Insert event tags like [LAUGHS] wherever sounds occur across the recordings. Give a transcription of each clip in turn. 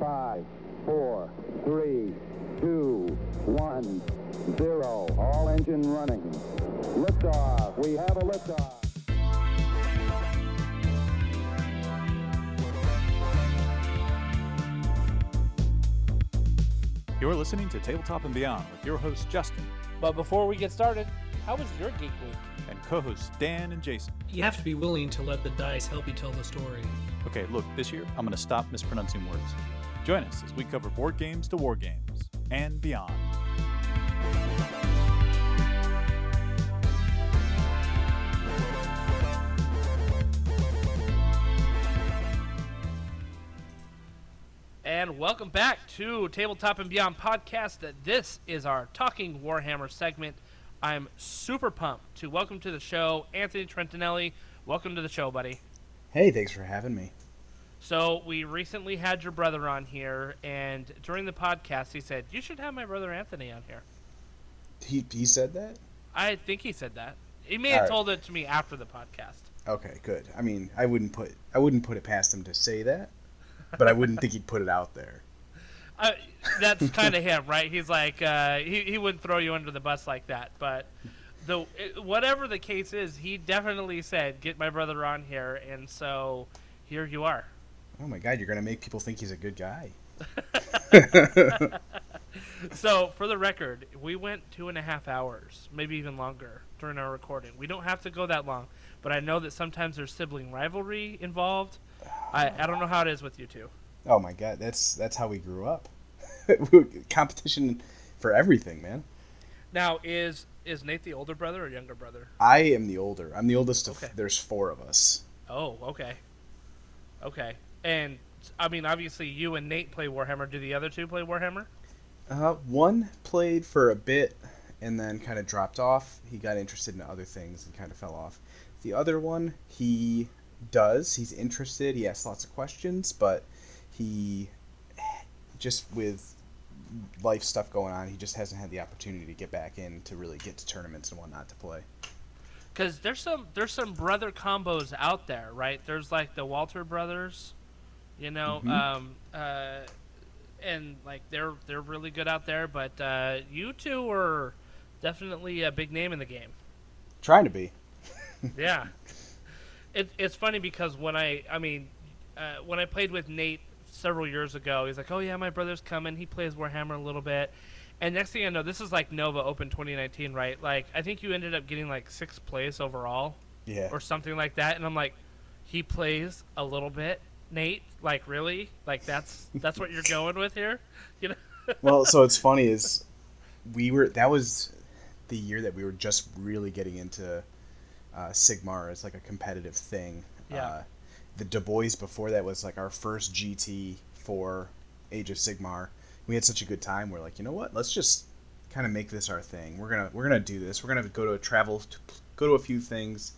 Five, four, three, two, one, zero. All engine running. Liftoff. We have a liftoff. You're listening to Tabletop and Beyond with your host Justin But before we get started, how was your geek week? and co-hosts Dan and Jason. You have to be willing to let the dice help you tell the story. Okay, look, this year I'm going to stop mispronouncing words. Join us as we cover board games to war games and beyond. And welcome back to Tabletop and Beyond podcast. This is our Talking Warhammer segment. I'm super pumped to welcome to the show Anthony Trentinelli. Welcome to the show, buddy. Hey, thanks for having me. So we recently had your brother on here, and during the podcast, he said you should have my brother Anthony on here. He he said that? I think he said that. He may have Alright. told it to me after the podcast. Okay, good. I mean, I wouldn't put I wouldn't put it past him to say that, but I wouldn't think he'd put it out there. [LAUGHS] Uh, that's kind of him, right? He's like uh, he he wouldn't throw you under the bus like that, but the whatever the case is, he definitely said get my brother on here, and so here you are. Oh my god, you're gonna make people think he's a good guy. [LAUGHS] So for the record, we went two and a half hours, maybe even longer during our recording. We don't have to go that long, but I know that sometimes there's sibling rivalry involved. I I don't know how it is with you two. Oh my god, that's that's how we grew up. [LAUGHS] Competition for everything, man. Now is is Nate the older brother or younger brother? I am the older. I'm the oldest of. Okay. There's four of us. Oh, okay. Okay. And I mean, obviously, you and Nate play Warhammer. Do the other two play Warhammer? Uh, one played for a bit and then kind of dropped off. He got interested in other things and kind of fell off. The other one, he does. He's interested. He asks lots of questions, but he just with life stuff going on, he just hasn't had the opportunity to get back in to really get to tournaments and whatnot to play. Because there's some there's some brother combos out there, right? There's like the Walter brothers, you know, Mhm. um, uh, and like they're they're really good out there. But uh, you two are definitely a big name in the game. Trying to be. [LAUGHS] yeah. It, it's funny because when I, I mean, uh, when I played with Nate several years ago, he's like, "Oh yeah, my brother's coming. He plays Warhammer a little bit." And next thing I know, this is like Nova Open 2019, right? Like I think you ended up getting like sixth place overall Yeah. or something like that. And I'm like, he plays a little bit, Nate. Like really? Like that's that's what you're going with here? [LAUGHS] You know? [LAUGHS] well, so it's funny is we were that was the year that we were just really getting into uh, Sigmar as like a competitive thing. Yeah. Uh, the Du Bois before that was like our first GT for Age of Sigmar. We had such a good time. We're like, you know what? Let's just kind of make this our thing. We're gonna we're gonna do this. We're gonna go to a travel, to, go to a few things,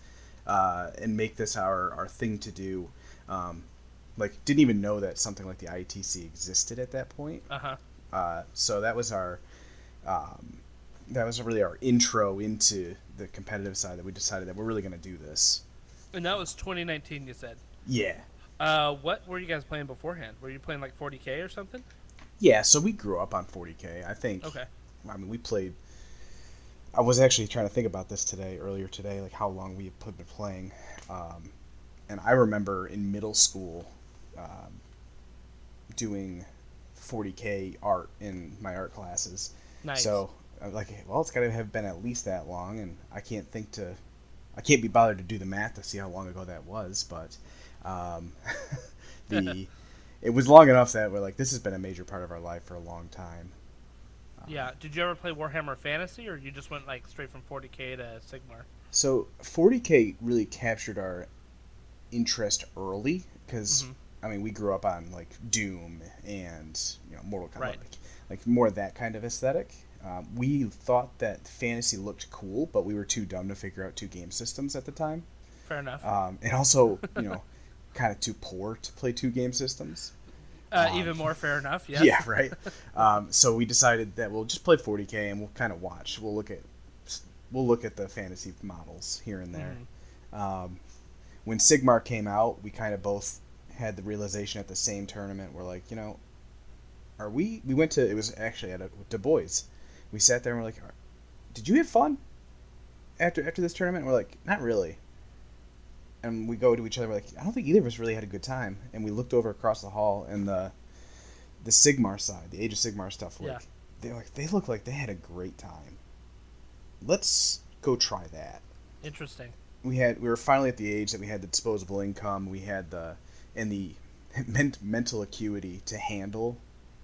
uh, and make this our our thing to do. Um, like didn't even know that something like the IETC existed at that point. Uh huh. Uh, so that was our um, that was really our intro into the competitive side that we decided that we're really going to do this. And that was 2019. You said. Yeah. Uh, what were you guys playing beforehand? Were you playing like 40k or something? Yeah, so we grew up on 40k. I think. Okay. I mean, we played. I was actually trying to think about this today, earlier today, like how long we had been playing, um, and I remember in middle school um, doing 40k art in my art classes. Nice. So I'm like, well, it's got to have been at least that long, and I can't think to, I can't be bothered to do the math to see how long ago that was, but um, [LAUGHS] the [LAUGHS] it was long enough that we're like, this has been a major part of our life for a long time. Yeah. Did you ever play Warhammer Fantasy, or you just went like straight from 40k to Sigmar? So 40k really captured our interest early because Mhm. I mean we grew up on like Doom and you know Mortal Kombat, Right. like, like more that kind of aesthetic. Um, we thought that fantasy looked cool, but we were too dumb to figure out two game systems at the time, Fair enough. um, and also you know [LAUGHS] kind of too poor to play two game systems. uh, um, even more fair enough. [LAUGHS] Yes. Yeah, right. um, so we decided that we'll just play 40k and we'll kind of watch. We'll look at we'll look at the fantasy models here and there. Um, when Sigmar came out, we kind of both had the realization at the same tournament. We're like, you know, are we? We went to it was actually at a, Du Bois. We sat there and we're like, did you have fun after after this tournament? we're like, not really. And we go to each other. We're like, I don't think either of us really had a good time. And we looked over across the hall, and the the Sigmar side, the Age of Sigmar stuff, like Yeah. they like they look like they had a great time. Let's go try that Interesting. we had we were finally at the age that we had the disposable income we had the and the [LAUGHS] ment- mental acuity to handle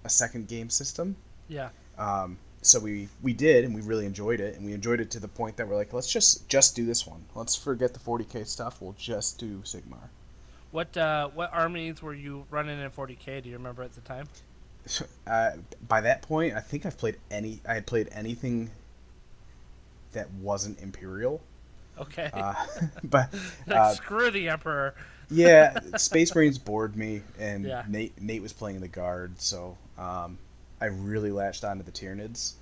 a second game system Yeah. um, so we we did and we really enjoyed it and we enjoyed it to the point that we're like let's just just do this one let's forget the 40k stuff we'll just do sigmar What uh, what armies were you running in 40k? Do you remember at the time? [LAUGHS] uh, by that point i think i've played any i had played anything that wasn't imperial Okay. uh, [LAUGHS] but like, uh, screw the emperor. Yeah, [LAUGHS] Space Marines bored me, and Yeah. Nate Nate was playing the guard, so um, I really latched onto the Tyranids.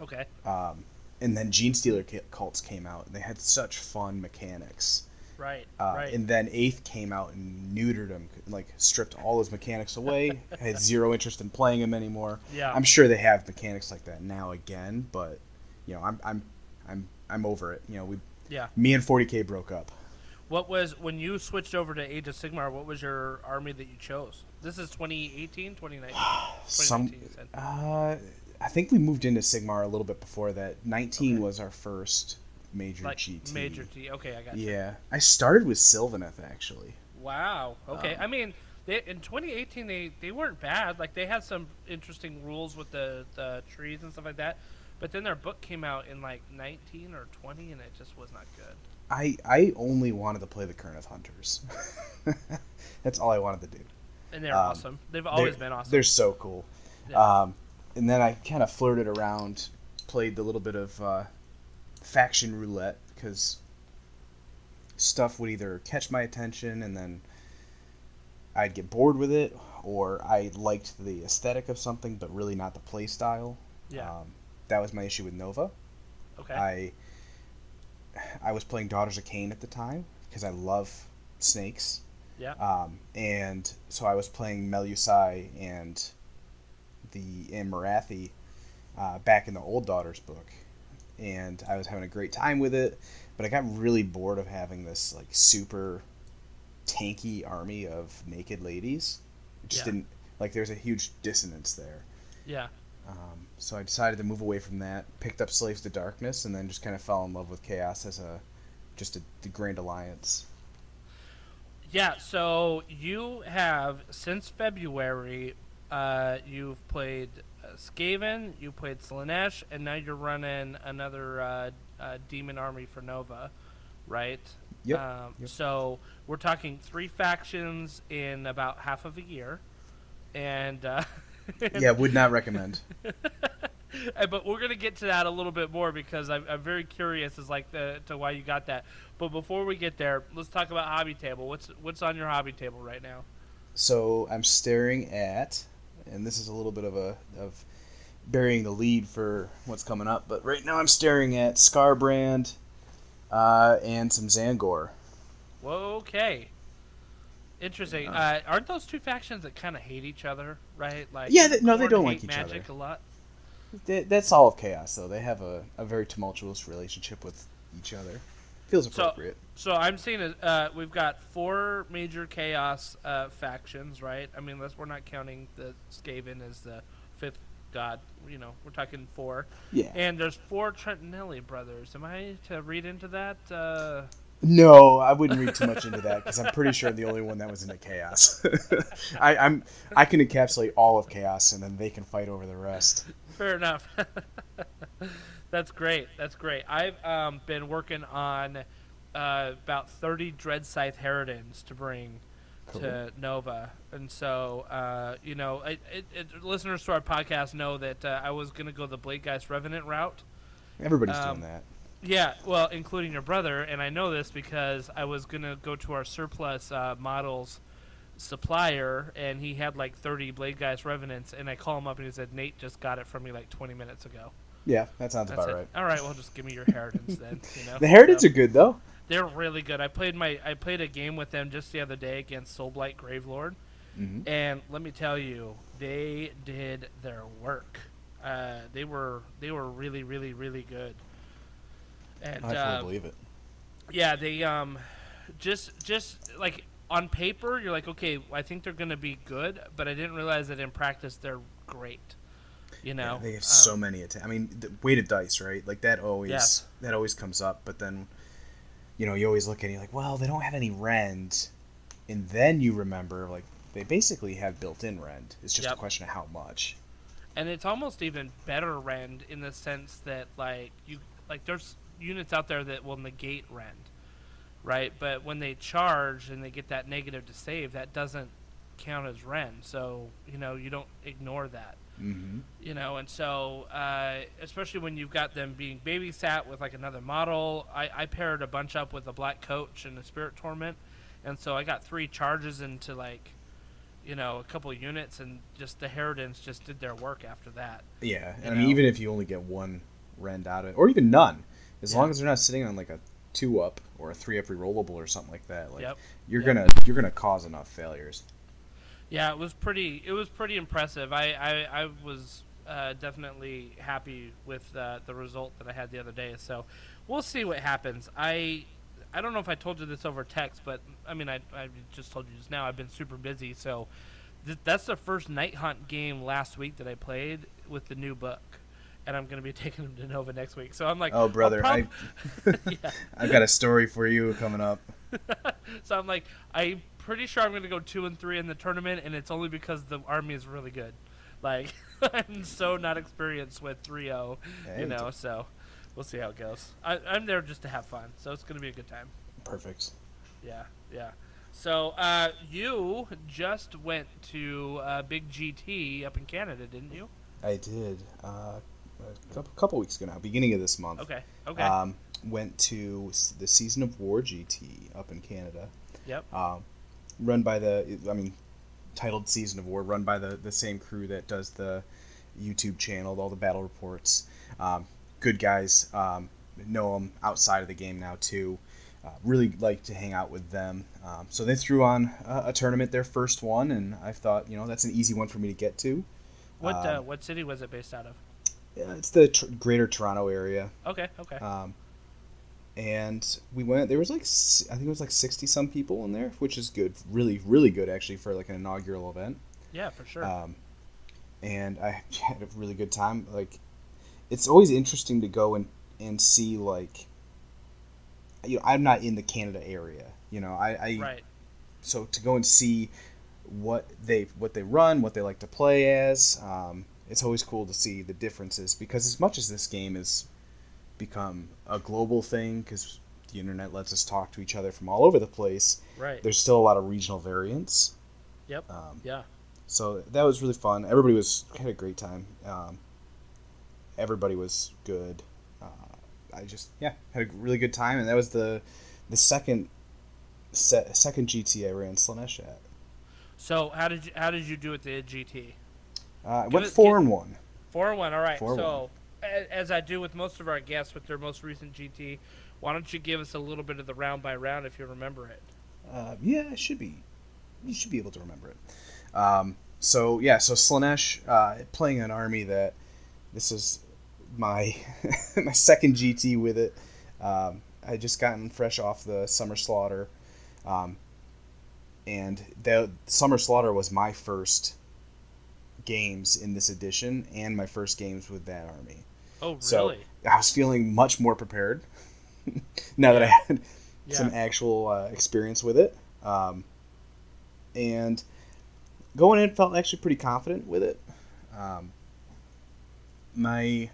Okay. Um, and then Genestealer cults came out, and they had such fun mechanics. Right. Uh, right. And then Eighth came out and neutered him, like stripped all his mechanics away. I [LAUGHS] had zero interest in playing him anymore. Yeah. I'm sure they have mechanics like that now again, but you know, I'm I'm I'm I'm over it. You know, we yeah. me and 40k broke up. What was when you switched over to Age of Sigmar? What was your army that you chose? This is 2018, 2019. [SIGHS] Some, 2019, uh, I think we moved into Sigmar a little bit before that. 19 was our first major like GT. major T. Okay, I got you. Yeah, I started with Sylvaneth actually. Wow. Okay. Um, I mean, they, in 2018 they they weren't bad. Like they had some interesting rules with the the trees and stuff like that. But then their book came out in like 19 or 20, and it just was not good. I I only wanted to play the Kurnoth Hunters. [LAUGHS] That's all I wanted to do. And they're Um, awesome. They've always been awesome. They're so cool. Yeah. Um, and then I kind of flirted around, played a little bit of uh, faction roulette because stuff would either catch my attention and then I'd get bored with it, or I liked the aesthetic of something but really not the play style. yeah. Um, that was my issue with Nova. okay. I I was playing Daughters of Khaine at the time because I love snakes. yeah. Um, and so I was playing Melusai and the and Morathi uh, back in the Old Daughters book, and I was having a great time with it. But I got really bored of having this like super tanky army of naked ladies. It just Yeah. didn't like. There's a huge dissonance there. yeah. Um, so I decided to move away from that. Picked up Slaves to Darkness, and then just kind of fell in love with Chaos as a just a, the Grand Alliance. Yeah, so you have since February, uh, you've played uh, Skaven, you played Slaanesh, and now you're running another uh, uh, Demon Army for Nova, right? Yep, Um, yep. So we're talking three factions in about half of a year, and uh, [LAUGHS] [LAUGHS] yeah, would not recommend. [LAUGHS] But we're gonna get to that a little bit more because I'm, I'm very curious as like the to why you got that. But before we get there, let's talk about hobby table. What's what's on your hobby table right now? So I'm staring at, and this is a little bit of a of burying the lead for what's coming up. But right now I'm staring at Skarbrand uh, and some Tzaangor. Well, okay. Interesting. Uh, aren't those two factions that kind of hate each other, right? Like Yeah, they- no, they don't like each other. magic other. a lot. Th- That's all of Chaos, though. They have a, a very tumultuous relationship with each other. Feels So- appropriate. So I'm seeing it. Uh, we've got four major chaos uh, factions, right? I mean, unless we're not counting the Skaven as the fifth god. You know, we're talking four. yeah. And there's four Trentinelli brothers. Am I to read into that? No, I wouldn't read too much into that because I'm pretty sure I'm the only one that was into chaos. [LAUGHS] I, I'm I can encapsulate all of chaos, and then they can fight over the rest. Fair enough. [LAUGHS] That's great. That's great. I've um, been working on uh, about 30 Dreadscythe Harridans to bring to Nova. And so, uh, you know, it, it, it, listeners to our podcast know that uh, I was going to go the Bladegheist Revenant route. Everybody's Um, doing that. Yeah, well, including your brother, and I know this because I was gonna go to our surplus uh, models supplier, and he had like 30 Bladegheist Revenants, and I call him up and he said, "Nate just got it from me like 20 minutes ago." Yeah, that sounds That's about it. right. All right, well, just give me your Harridans then. You [LAUGHS] know, The Harridans So, are good though. they're really good. I played my I played a game with them just the other day against Soulblight Gravelord, Mhm. and let me tell you, they did their work. Uh, they were they were really really really good. And I fully uh, believe it. yeah, they um, just just like on paper, you're like, okay, I think they're gonna be good, but I didn't realize that in practice they're great. You know, they have Um, so many attacks. I mean, the weighted dice, right? Like that always Yes. that always comes up. But then, you know, you always look at it you're like, well, they don't have any rend, and then you remember like they basically have built-in rend. It's just a question of how much. and it's almost even better rend in the sense that like you like there's units out there that will negate rend right? But when they charge and they get that negative to save that doesn't count as rend so you know you don't ignore that. Mm-hmm. you know and so uh, especially when you've got them being babysat with like another model. I, I paired a bunch up with a black coach and a spirit torment and so i got three charges into like you know a couple units and just the heritance just did their work after that. Yeah, I mean, even if you only get one rend out of it, or even none, as Yeah. long as they're not sitting on like a two up or a three up rerollable or something like that, like Yep. you're Yep. gonna you're gonna cause enough failures. Yeah, it was pretty. It was pretty impressive. I I, I was uh, definitely happy with uh, the result that I had the other day. So we'll see what happens. I I don't know if I told you this over text, but I mean I I just told you just now. I've been super busy, so th- that's the first Nighthaunt game last week that I played with the new book. And I'm gonna be [LAUGHS] taking them to Nova next week, so I'm like, Oh, brother, prob- I [LAUGHS] [LAUGHS] yeah. I've got a story for you coming up. So I'm like, I'm pretty sure I'm going to go two and three in the tournament, and it's only because the army is really good. Like, I'm so not experienced with 3-0, Hey, you know. So we'll see how it goes. I, I'm there just to have fun, so it's going to be a good time. Perfect. Yeah, yeah. So uh, you just went to uh, Big GT up in Canada, didn't you? I did uh, a couple, weeks ago now, beginning of this month. Okay. Okay. Um, went to the Season of War GT up in Canada. yep. um, run by the I mean titled Season of War, run by the the same crew that does the YouTube channel, all the battle reports. Um, good guys, um, know them outside of the game now too. Uh, really like to hang out with them. Um, so they threw on a, a tournament, their first one, and I thought, you know, that's an easy one for me to get to. What uh, um, what city was it based out of? Yeah, it's the tr- Greater Toronto area. Okay. Okay. Um, and we went. There was like I think it was like sixty some people in there, which is good. Really, really good actually for like an inaugural event. yeah, for sure. Um, and I [LAUGHS] had a really good time. Like, it's always interesting to go and and see like. You know, I'm not in the Canada area. You know, I, I right. so to go and see what they what they run, what they like to play as. Um, it's always cool to see the differences because as much as this game has become a global thing, because the internet lets us talk to each other from all over the place, Right. there's still a lot of regional variance. Yep. Um, Yeah. so that was really fun. Everybody was had a great time. Um, everybody was good. Uh, I just yeah had a really good time, and that was the the second se- second GT I ran Slaanesh at. So how did you how did you do at the GT? Uh, went four and one. Four and one. All right. Four so a- as I do with most of our guests with their most recent GT, why don't you give us a little bit of the round by round if you remember it? Uh, yeah, I should be. You should be able to remember it. Um, so yeah, so Slaanesh uh, playing an army that this is my [LAUGHS] my second GT with it. Um, I just gotten fresh off the summer slaughter, um, and the summer slaughter was my first games in this edition and my first games with that army. Oh, really? So? I was feeling much more prepared [LAUGHS] now that I had Yeah. some actual uh, experience with it. Um, and going in, felt actually pretty confident with it. Um, my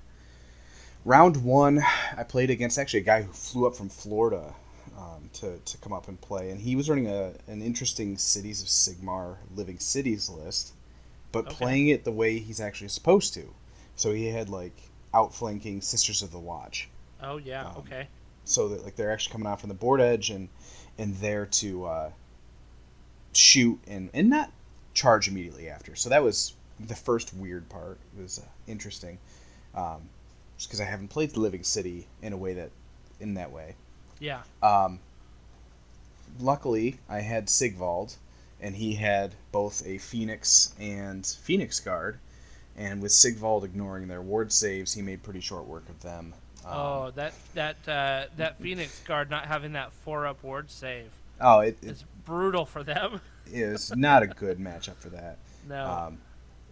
round one, I played against actually a guy who flew up from Florida um, to, to come up and play, and he was running a, an interesting Cities of Sigmar Living Cities list, but Okay. playing it the way he's actually supposed to. So he had like outflanking Sisters of the Watch Oh yeah. um, okay. so that like they're actually coming out from the board edge and and there to uh, shoot and and not charge immediately after. So that was the first weird part. It was uh, interesting, um, just because I haven't played the Living City in a way that in that way. Yeah. Um, luckily, I had Sigvald, and he had both a Phoenix and Phoenix guard, and with Sigvald ignoring their ward saves, he made pretty short work of them. Um, oh, that that uh, that Phoenix guard not having that four up ward save oh, it, it, is brutal for them. is not a good matchup for that. No. Um,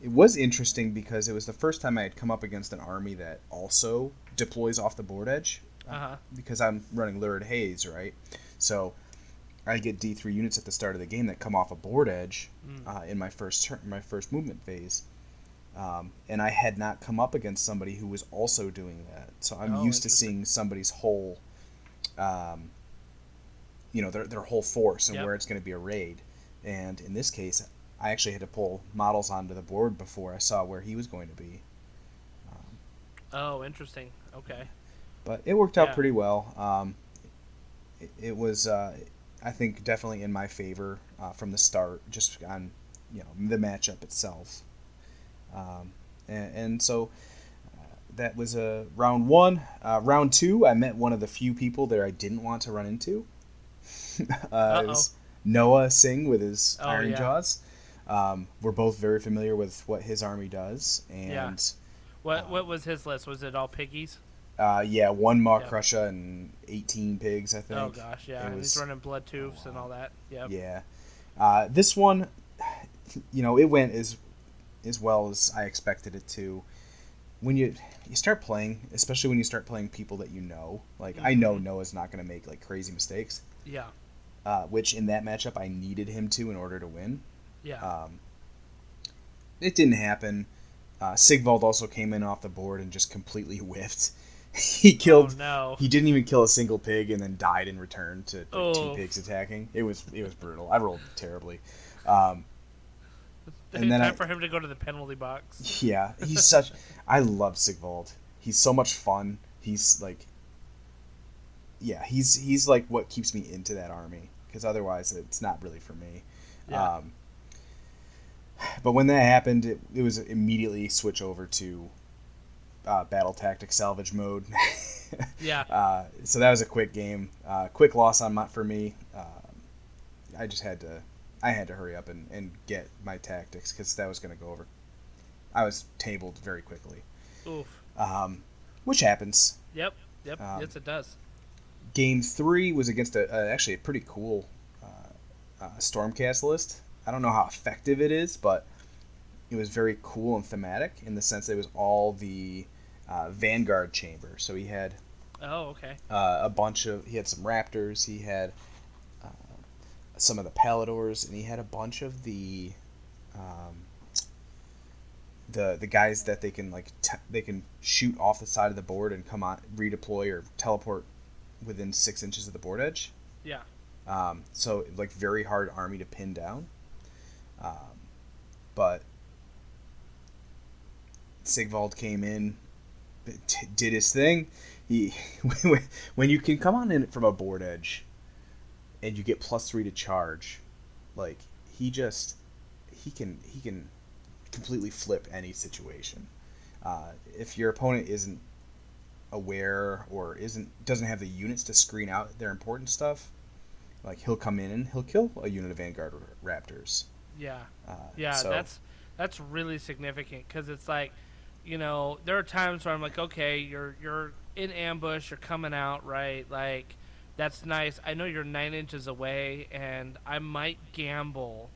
it was interesting because it was the first time I had come up against an army that also deploys off the board edge. Uh huh. Because I'm running Lurid Haze, right? So I get D3 units at the start of the game that come off a board edge Mm. uh, in my first turn, my first movement phase. Um, and I had not come up against somebody who was also doing that. So I'm Oh, used to seeing somebody's whole, um, you know, their, their whole force and Yep. where it's going to be arrayed. And in this case, I actually had to pull models onto the board before I saw where he was going to be. Oh, interesting. Okay. But it worked out pretty well. Um, it, it was, uh, I think, definitely in my favor uh, from the start, just on you know the matchup itself. Um, and, and so uh, that was a uh, round one. Uh, round two, I met one of the few people that I didn't want to run into. [LAUGHS] uh, Noah Singh with his Oh, Iron yeah. Jaws. Um, we're both very familiar with what his army does, and Yeah. What what was his list? Was it all piggies? Uh, yeah, one Maw Yeah. Crusher and 18 pigs, I think. Oh gosh, yeah. And was- He's running blood tubes and all that. Yep. Yeah. Uh, this one, you know, it went as as well as I expected it to. When you you start playing, especially when you start playing people that you know, like I know Mhm. Noah's not going to make like crazy mistakes, Yeah. uh, which in that matchup I needed him to in order to win. Yeah. Um, it didn't happen. Uh, Sigvald also came in off the board and just completely [LAUGHS] whiffed. [LAUGHS] he killed. oh no. He didn't even kill a single pig and then died in return to like, Oh. two pigs attacking. It was it was brutal. I rolled terribly. Um, and Time then I- for him to go to the penalty box. yeah, he's such. [LAUGHS] I love Sigvald. He's so much fun. He's like, yeah, he's he's like what keeps me into that army because otherwise it's not really for me. Yeah. Um, but when that happened, it, it was immediately switch over to uh, battle tactic salvage mode. [LAUGHS] Yeah. [LAUGHS] Uh, so that was a quick game. Uh, quick loss on my, for me. Um I just had to, I had to hurry up and, and get my tactics because that was going to go over. I was tabled very quickly, Oof. um, which happens. Yep. Yep. Um, yes, it does. Game three was against a, a actually a pretty cool uh, uh, Stormcast list. I don't know how effective it is, but it was very cool and thematic in the sense that it was all the uh, Vanguard chamber. So he had Oh, okay. uh, a bunch of he had some raptors he had uh, some of the Palladors and he had a bunch of the um, the the guys that they can like t- they can shoot off the side of the board and come on redeploy or teleport within six inches of the board edge Yeah. um, so like very hard army to pin down um, but Sigvald came in t- did his thing he [LAUGHS] when you can come on in from a board edge and you get plus three to charge like he just he can he can completely flip any situation uh, if your opponent isn't aware or isn't doesn't have the units to screen out their important stuff like he'll come in and he'll kill a unit of vanguard raptors Yeah. uh, Yeah. so- That's that's really significant because it's like, you know, there are times where I'm like, okay, you're you're in ambush, you're coming out, right? Like, that's nice. I know you're nine inches away, and I might gamble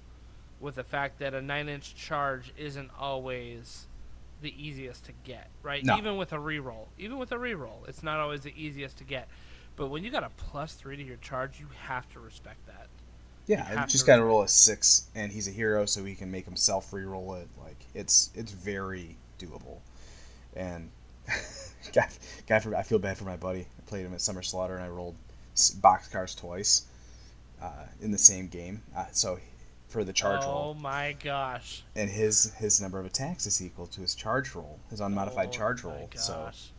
with the fact that a nine inch charge isn't always the easiest to get, right? No. Even with a reroll, even with a reroll, it's not always the easiest to get. But when you got a plus three to your charge, you have to respect that. Yeah, You I have just got to roll a six, and he's a hero, so he can make himself re-roll it. Like it's it's very doable. And guy, guy, for, I feel bad for my buddy. I played him at Summer Slaughter, and I rolled boxcars twice uh, in the same game. Uh, so for the charge oh roll, Oh my gosh! and his his number of attacks is equal to his charge roll, his unmodified Oh charge roll. So gosh.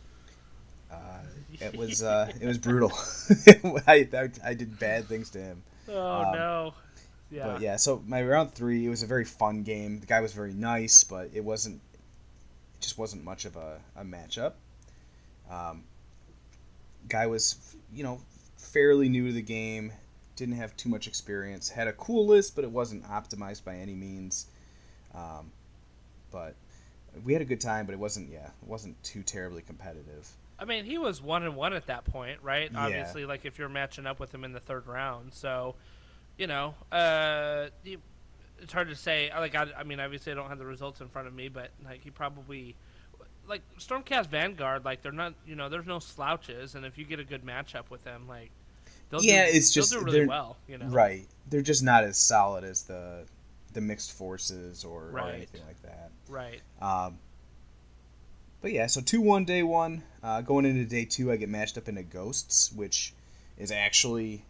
uh, it was uh, [LAUGHS] it was brutal. [LAUGHS] I, I I did bad things to him. Oh Um, no. Yeah. But yeah, so my round three, it was a very fun game. The guy was very nice, but it wasn't. Just wasn't much of a, a matchup. Um, guy was, you know, fairly new to the game. didn't have too much experience. Had a cool list, but it wasn't optimized by any means. Um, but we had a good time, but it wasn't yeah, it wasn't too terribly competitive. I mean, he was one and one at that point, right? Yeah. Obviously, like if you're matching up with him in the third round, so you know, uh, it's hard to say. Like, I, I mean, obviously, I don't have the results in front of me, but like he probably, like Stormcast Vanguard, like they're not, you know, there's no slouches, and if you get a good matchup with them, like, they'll Yeah, do, it's just- they'll do really well, you know, Right. They're just not as solid as the the mixed forces or, or anything like that. Right. Um, but yeah, so two one day one. Uh, going into day two, I get matched up into ghosts, which is actually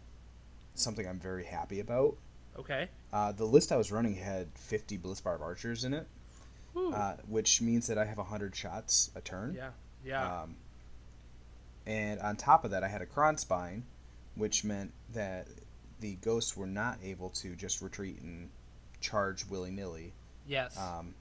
something I'm very happy about. Okay. Uh, the list I was running had 50 Bliss Barb archers in it, uh, which means that I have 100 shots a turn. yeah. Yeah. Um, and on top of that, I had a Kron Spine, which meant that the ghosts were not able to just retreat and charge willy nilly. yes. Um,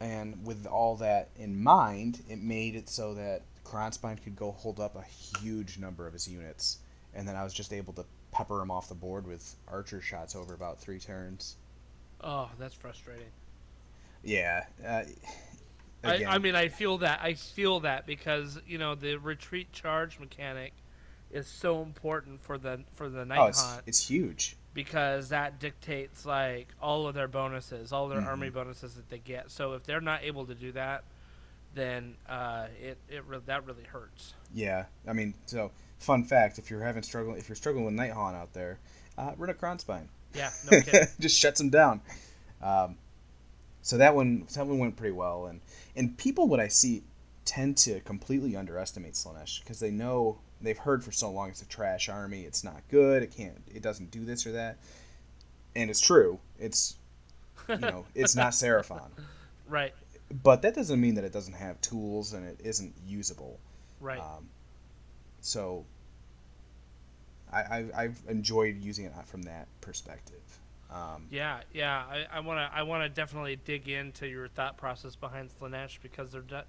and with all that in mind, it made it so that Kronspine could go hold up a huge number of his units, and then I was just able to pepper him off the board with archer shots over about three turns. oh, that's frustrating. Yeah. Uh, I, I mean, I feel that. I feel that because you know the retreat charge mechanic is so important for the for the night oh, it's, hunt it's huge. because that dictates like all of their bonuses, all their Mhm. army bonuses that they get. So if they're not able to do that, then uh, it it re- that really hurts. Yeah. I mean, so fun fact: if you're having struggle, if you're struggling with Nighthaunt out there, uh, run a Kronspine. Yeah, no kidding. [LAUGHS] just shuts them down. Um, so that one, that one went pretty well, and and people what I see tend to completely underestimate Slaanesh because they know they've heard for so long it's a trash army, it's not good, it can't, it doesn't do this or that, and it's true. It's you know, [LAUGHS] it's not Seraphon, right, but that doesn't mean that it doesn't have tools and it isn't usable. right. Um, so I, I I've enjoyed using it from that perspective. Um, Yeah, yeah. I, I wanna I wanna definitely dig into your thought process behind Slaanesh because they're not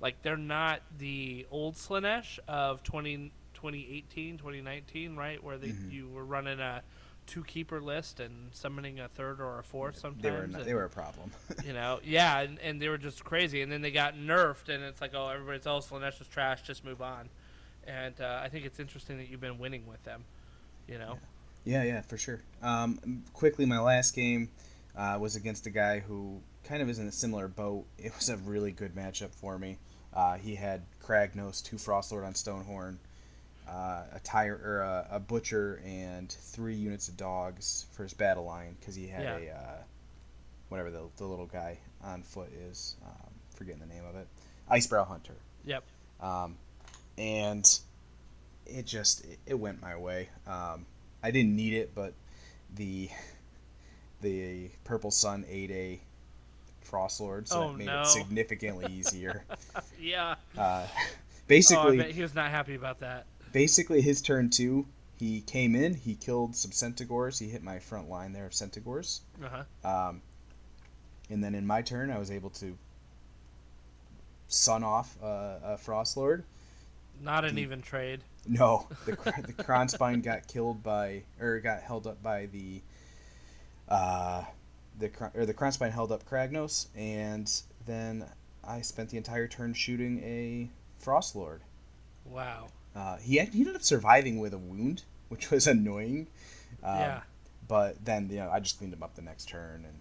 like they're not the old Slaanesh of 20, 2018, 2019, right? Where they, Mhm. you were running a two keeper list and summoning a third or a fourth sometimes. they were not, and- they were a problem. [LAUGHS] you know, yeah, and, and they were just crazy. And then they got nerfed, and it's like, oh, everybody's oh, Slaanesh is trash. Just move on. And uh, I think it's interesting that you've been winning with them. You know, Yeah, yeah, for sure. Um, quickly, my last game uh, was against a guy who kind of is in a similar boat. It was a really good matchup for me. Uh, he had Kragnos, two Frostlord on Stonehorn, uh, a tire or a, a butcher, and three units of dogs for his battle line because he had Yeah. a uh, whatever the, the little guy on foot is. Um, forgetting the name of it. Icebrow Hunter. Yep. Um, and it just it, went my way. Um, I didn't need it, but the the Purple Sun ate a Frostlord, so Oh, that made no. it significantly easier. [LAUGHS] yeah. uh, oh, basically, bet he was not happy about that. basically his turn two. He came in, he killed some Centigores. He hit my front line there of Centigores. Uh huh. Um, and then in my turn, I was able to sun off uh, a Frostlord. Not an even trade. No, the the Kronspine got killed by or got held up by the uh the or the Kronspine held up Kragnos, and then I spent the entire turn shooting a Frostlord. Wow. Uh, he act- he ended up surviving with a wound, which was annoying. Um, yeah. But then you know I just cleaned him up the next turn, and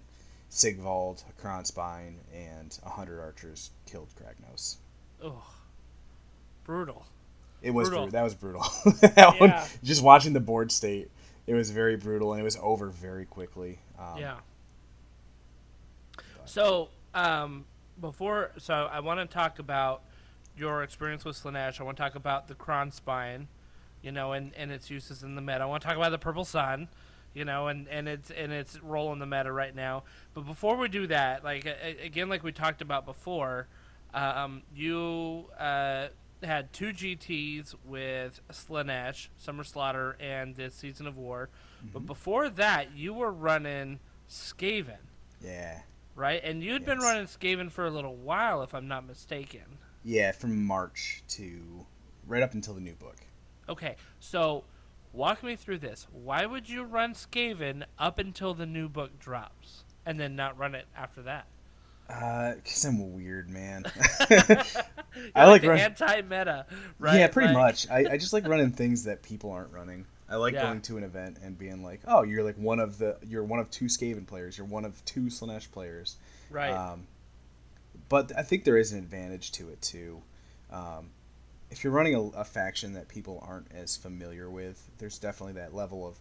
Sigvald, a Kronspine, and a hundred archers killed Kragnos. Ugh. Brutal. It was Brutal. brutal. That was brutal. [LAUGHS] that one, just watching the board state, it was very brutal, and it was over very quickly. Um, yeah. So, um, before, so I want to talk about your experience with Slaanesh. I want to talk about the Kron Spine, you know, and, and its uses in the meta. I want to talk about the Purple Sun, you know, and, and its and its role in the meta right now. But before we do that, like again, like we talked about before, um, you uh, had two GTS with Slaanesh, Summer Slaughter, and the Season of War. But mm-hmm. before that, you were running Skaven Yeah. right? And you'd been running Skaven for a little while, if I'm not mistaken. Yeah, from March to right up until the new book. Okay, so walk me through this. Why would you run Skaven up until the new book drops, and then not run it after that? Uh, cause I'm weird man. [LAUGHS] [LAUGHS] I like the run- anti-meta, right? Yeah, pretty Like- much. I, I just like [LAUGHS] running things that people aren't running. I like Yeah. going to an event and being like, oh, you're like one of the, you're one of two Skaven players, you're one of two Slaanesh players. Right. Um, but I think there is an advantage to it too. Um, if you're running a, a faction that people aren't as familiar with, there's definitely that level of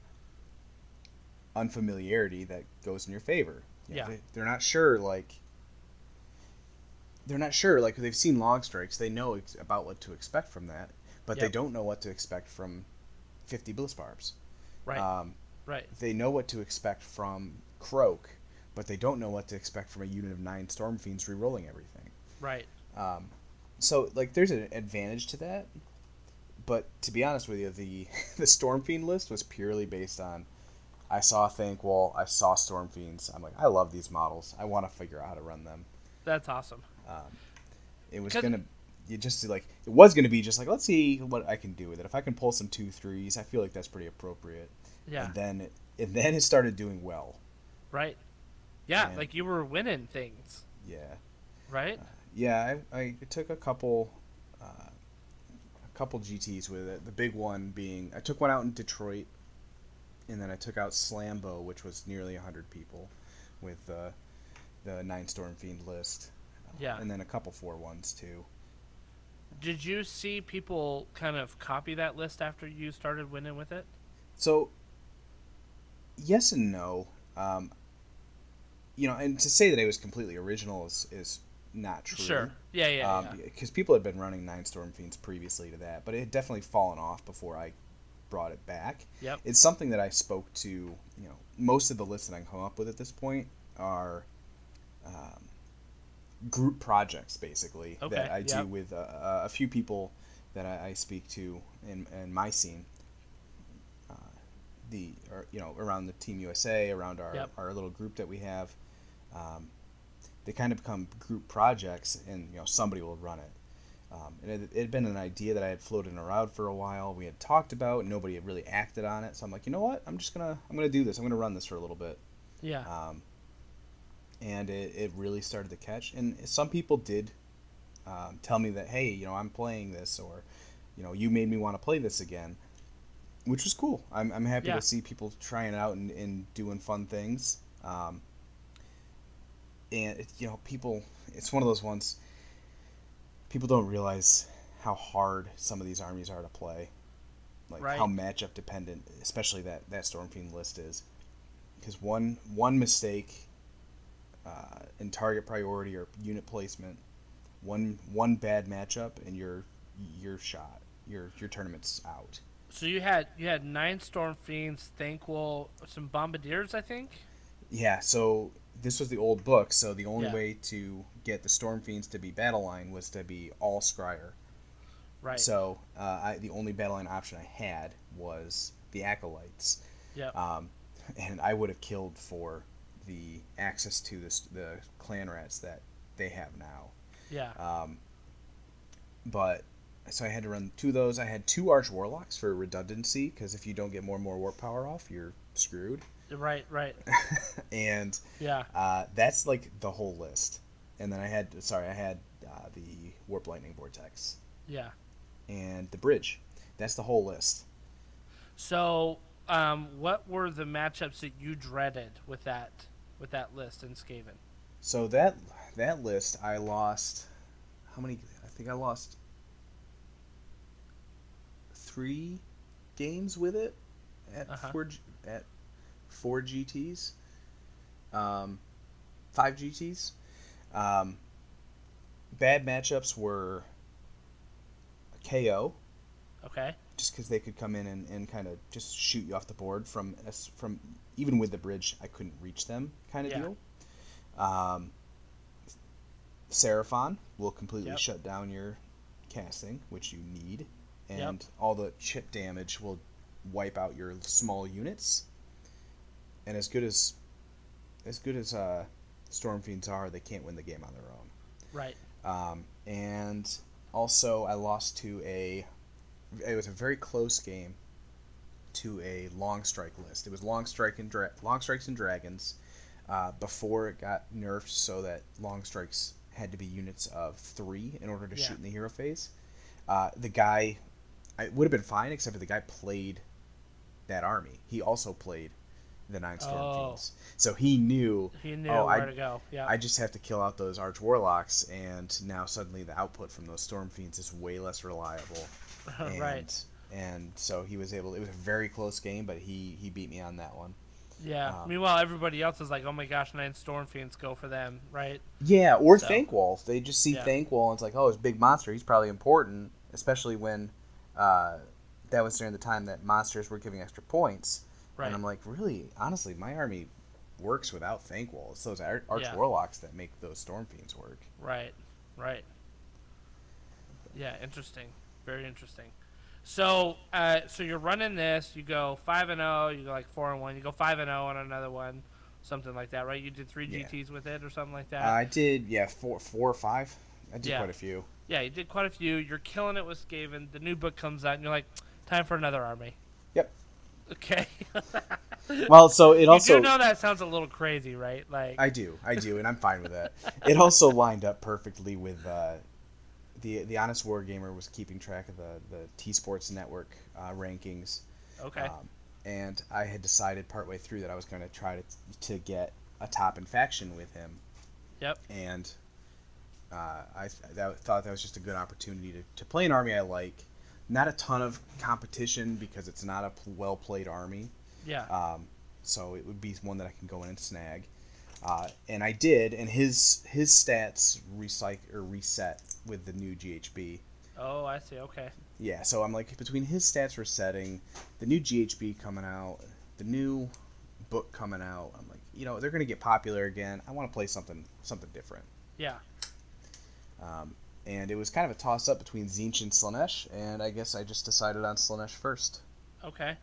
unfamiliarity that goes in your favor. You know, Yeah. They, they're not sure, like, they're not sure. Like, they've seen log strikes, they know ex- about what to expect from that, but they don't know what to expect from 50 bliss barbs. right. Um, right. they know what to expect from Kroak, but they don't know what to expect from a unit of nine Storm Fiends re-rolling everything. Right. Um, so like, there's an advantage to that. But to be honest with you, the [LAUGHS] the Storm Fiend list was purely based on I saw Thanquol, I saw Storm Fiends. I'm like, I love these models. I want to figure out how to run them. That's awesome. It was gonna, you just like it was gonna be just like let's see what I can do with it. If I can pull some two threes, I feel like that's pretty appropriate. Yeah. And then it, and [LAUGHS] then it started doing well. Right. Yeah, And- like you were winning things, Yeah. right? Yeah, I, I took a couple, uh, a couple GTS with it. The big one being I took one out in Detroit, and then I took out Slambo, which was nearly hundred people, with uh, the nine Storm Fiend list. Yeah. And then a couple four ones too. Did you see people kind of copy that list after you started winning with it? So, yes and no. Um, you know, and to say that it was completely original is, is not true. Sure. Yeah, yeah, Um, yeah. Because people had been running Nine Storm Fiends previously to that, but it had definitely fallen off before I brought it back. Yep. It's something that I spoke to, you know, most of the lists that I come up with at this point are um, group projects, basically, Okay, that I do yep. with uh, a few people that I, I speak to in, in my scene. Uh, the, or, you know, around the Team USA, around our, Yep. our little group that we have. Um, they kind of become group projects, and you know somebody will run it. Um, and it, it had been an idea that I had floated around for a while. We had talked about, nobody had really acted on it. So I'm like, you know what? I'm just gonna I'm gonna do this. I'm gonna run this for a little bit. yeah. Um, and it, it really started to catch. And some people did um, tell me that, hey, you know, I'm playing this, or you know, you made me want to play this again, which was cool. I'm, I'm happy Yeah. to see people trying it out and, and doing fun things. Um, and it, you know, people, it's one of those ones. People don't realize how hard some of these armies are to play, like Right. how matchup dependent, especially that that Stormfiend list is. Because one one mistake uh, in target priority or unit placement, one one bad matchup, and you're you're shot. Your your tournament's out. So you had you had nine storm fiends, Thanquol, some bombardiers, I think. Yeah, so this was the old book, so the only Yeah. way to get the Storm Fiends to be battle line was to be all Skryre. Right. So uh, I, the only battle line option I had was the Acolytes. Yep. Um, [LAUGHS] and I would have killed for the access to this, the clan rats that they have now. yeah. Um, but so I had to run two of those. I had two Arch Warlocks for redundancy because if you don't get more and more warp power off, you're screwed. right. Right. [LAUGHS] and Yeah. uh, that's like the whole list. And then I had sorry, I had uh, the Warp Lightning Vortex Yeah. and the Bridge. That's the whole list. So, um, what were the matchups that you dreaded with that with that list in Skaven? So that that list, I lost. How many? I think I lost three games with it at Uh-huh. four at four GTS, um, five GTS. Um, bad matchups were KO, Okay. just because they could come in and, and kind of just shoot you off the board from from even with the bridge I couldn't reach them kind of Yeah. deal. Um, Seraphon will completely Yep. shut down your casting, which you need, Yep. and all the chip damage will wipe out your small units. And as good as as good as uh, Storm Fiends are, they can't win the game on their own. Right. Um, and also, I lost to a. It was a very close game. To a long strike list. It was long strike and dra- long strikes and dragons uh, before it got nerfed, so that long strikes had to be units of three in order to Yeah. shoot in the hero phase. Uh, the guy, it would have been fine, except for the guy played that army. He also played the nine storm Oh. fiends, so he knew. He knew oh, where I, to go. Yeah. I just have to kill out those arch warlocks, and now suddenly the output from those storm fiends is way less reliable. [LAUGHS] Right. And so he was able. It was a very close game, but he he beat me on that one. Yeah. um, Meanwhile, everybody else is like, "Oh my gosh, nine storm fiends go for them!" Right? Yeah, or So- Thanquol. They just see Yeah. Thanquol and it's like, oh, it's a big monster. He's probably important, especially when uh, that was during the time that monsters were giving extra points. Right. And I'm like, really, honestly, my army works without Thanquol. It's those ar- arch Yeah. warlocks that make those storm fiends work. Right. Right. Yeah. Interesting. Very interesting. So, uh, so you're running this. You go five and zero. You go like four and one. You go five and zero on another one, something like that, right? You did three Yeah. GTS with it or something like that. I did, yeah, four, four or five. I did Yeah. quite a few. yeah, you did quite a few. You're killing it with Skaven. The new book comes out, and you're like, time for another army. Yep. Okay. [LAUGHS] Well, so it also you do know that sounds a little crazy, right? Like, I do, I do, and I'm fine with that. It also lined up perfectly with uh, the the Honest Wargamer was keeping track of the the T Sports Network uh, rankings, okay. um, and I had decided partway through that I was going to try to to get a top in faction with him, yep. and uh, I th- that, thought that was just a good opportunity to, to play an army I like. Not a ton of competition because it's not a well played army. Yeah. Um, so it would be one that I can go in and snag. Uh, and I did, and his his stats recycle or reset with the new GHB. oh, I see. Okay. Yeah, so I'm like between his stats resetting, the new GHB coming out, the new book coming out. I'm like, you know, they're gonna get popular again. I want to play something something different. Yeah. Um, and it was kind of a toss up between Tzeentch and Slaanesh, and I guess I just decided on Slaanesh first. Okay.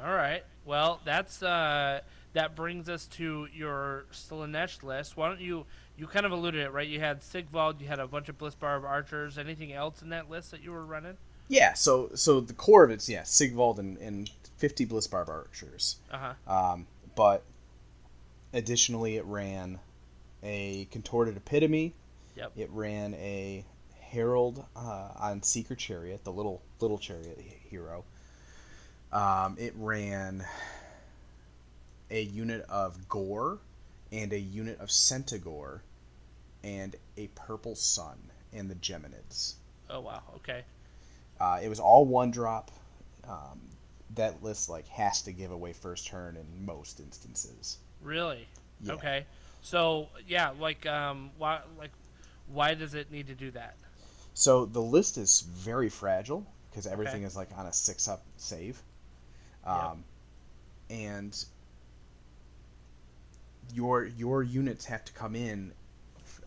All right. Well, that's uh, that brings us to your Slaanesh list. Why don't you? You kind of alluded it, right? You had Sigvald. You had a bunch of Blissbarb archers. Anything else in that list that you were running? Yeah, so so the core of it's yeah Sigvald and, and 50 Blissbarb archers. Uh huh. Um, but additionally, it ran a contorted epitome. Yep. It ran a herald uh, on Seeker Chariot, the little little chariot hero. Um, it ran a unit of Gore and a unit of Centigore and a purple sun and the Geminids. Oh wow. Okay. Uh, it was all one drop. Um, that list like has to give away first turn in most instances. Really? Yeah. Okay. So yeah, like um, why like why does it need to do that? So the list is very fragile because everything is like on a six up save, um, and your your units have to come in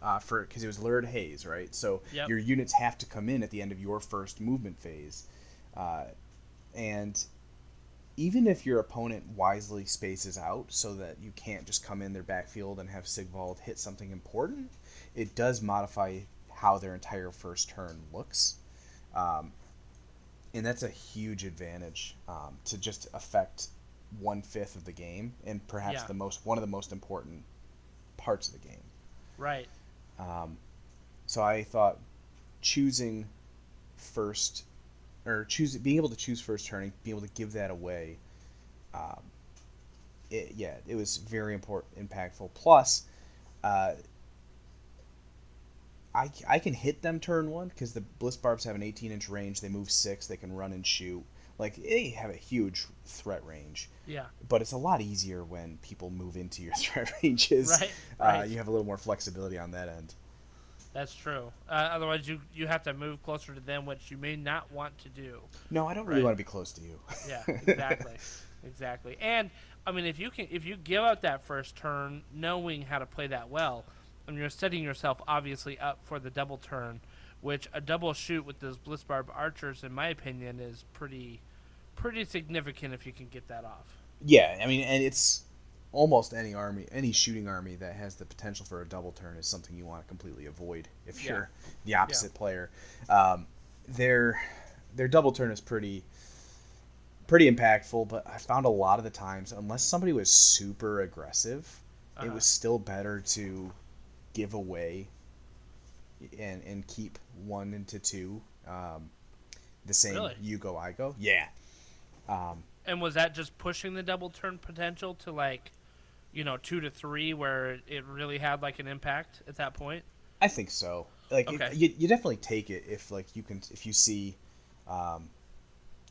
uh, for because it was lurid haze, right? So Yep. your units have to come in at the end of your first movement phase, uh, and even if your opponent wisely spaces out so that you can't just come in their backfield and have Sigvald hit something important, it does modify how their entire first turn looks. Um, and that's a huge advantage um, to just affect one fifth of the game and perhaps Yeah. the most one of the most important parts of the game. Right. Um, so I thought choosing first or choose being able to choose first turning, being able to give that away. Um, it, yeah, it was very important, impactful. Plus, uh, I, I can hit them turn one because the bliss barbs have an 18 inch range. They move six. They can run and shoot. Like they have a huge threat range Yeah. but it's a lot easier when people move into your [LAUGHS] threat ranges. Right, Uh, right. you have a little more flexibility on that end. That's true. Uh, otherwise, you you have to move closer to them, which you may not want to do. No, I don't really Right. want to be close to you. Yeah, [LAUGHS] exactly, exactly. And I mean, if you can, if you give up that first turn, knowing how to play that well, and you're setting yourself obviously up for the double turn, which a double shoot with those Blissbarb archers, in my opinion, is pretty, pretty significant if you can get that off. yeah, I mean, and it's almost any army, any shooting army that has the potential for a double turn is something you want to completely avoid if Yeah. you're the opposite player. Um, their their double turn is pretty pretty impactful. But I found a lot of the times, unless somebody was super aggressive, it Uh-huh. was still better to give away and and keep one into two. Um, the same Really? you go I go. Yeah. Um, And was that just pushing the double turn potential to like, you know, two to three, where it really had like an impact at that point? I think so. Like it- you, you definitely take it if like you can if you see, um,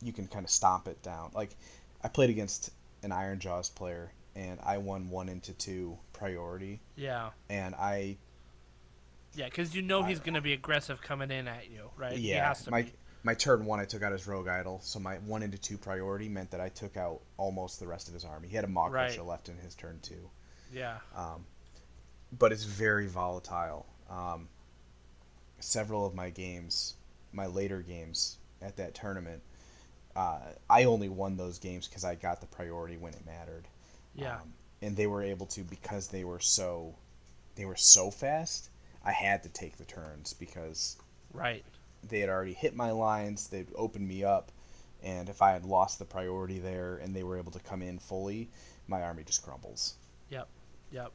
you can kind of stomp it down. Like I played against an Ironjawz player and I won one into two priority Yeah, and I yeah, because you know I- he's going to be aggressive coming in at you, right? He yeah has to my be. My turn one I took out his rogue idol so my one into two priority meant that I took out almost the rest of his army. He had a mock Right. Left in his turn two. Yeah, um, but it's very volatile. Um, several of my games, my later games at that tournament, uh, I only won those games because I got the priority when it mattered. yeah, Um, and they were able to because they were so, they were so fast. I had to take the turns because right. They had already hit my lines. They'd opened me up, and if I had lost the priority there and they were able to come in fully, my army just crumbles. Yep. Yep.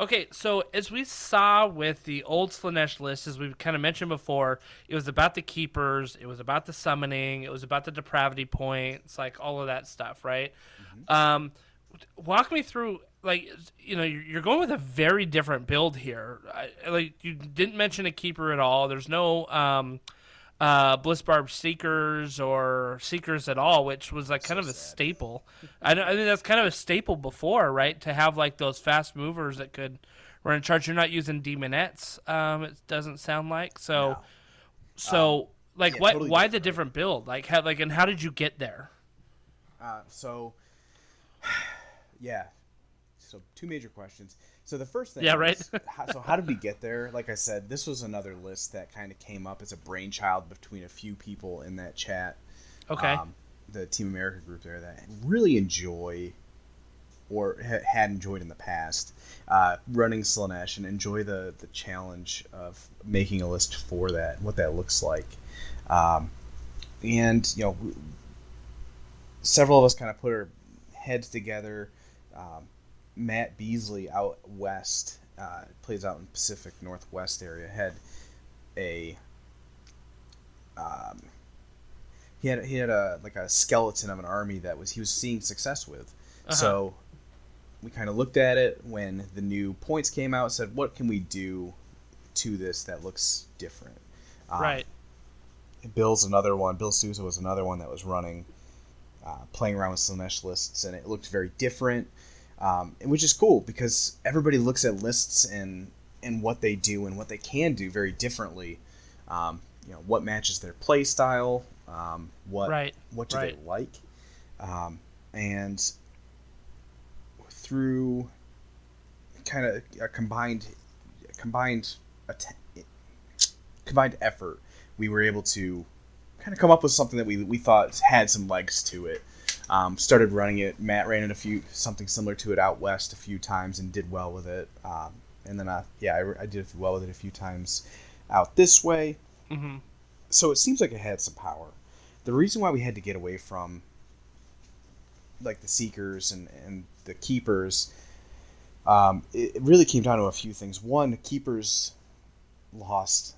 Okay, so as we saw with the old Slaanesh list, as we kind of mentioned before, it was about the keepers, it was about the summoning, it was about the depravity points, like all of that stuff, right? Um, walk me through, like, you know, you're going with a very different build here. I, like, you didn't mention a keeper at all. There's no um, uh, Blissbarb Seekers or Seekers at all, which was like kind of a staple. I, I think that's kind of a staple before, right? To have like those fast movers that could run in charge. You're not using demonettes. Um, it doesn't sound like so. No. So like, yeah, what? totally why the different. different build? Like, how? Like, and how did you get there? Uh, so, [SIGHS] yeah. So two major questions. So the first thing, Yeah, right. is, how, so how did we get there? Like I said, this was another list that kind of came up as a brainchild between a few people in that chat. Okay. Um, the Team America group there that really enjoy or ha- had enjoyed in the past uh, running Slaanesh and enjoy the the challenge of making a list for that, what that looks like. Um, and you know, several of us kind of put our heads together. Um, Matt Beasley out west uh, plays out in Pacific Northwest area had a um, he had he had a like a skeleton of an army that was he was seeing success with. Uh-huh. So we kind of looked at it when the new points came out. Said, what can we do to this that looks different? Um, right. Bill's another one. Bill Souza was another one that was running, uh, playing around with Slaanesh lists, and it looked very different, um, which is cool because everybody looks at lists and and what they do and what they can do very differently. Um, you know what matches their play style, um, what Right, what do right. they like, um, and through kind of a combined combined att- combined effort, we were able to kind of come up with something that we, we thought had some legs to it. Um, started running it. Matt ran it a few something similar to it out west a few times and did well with it. Um, and then I, yeah, I, I did well with it a few times out this way. hmm So it seems like it had some power. The reason why we had to get away from like the seekers and, and the keepers, um, it, it really came down to a few things. One, keepers lost.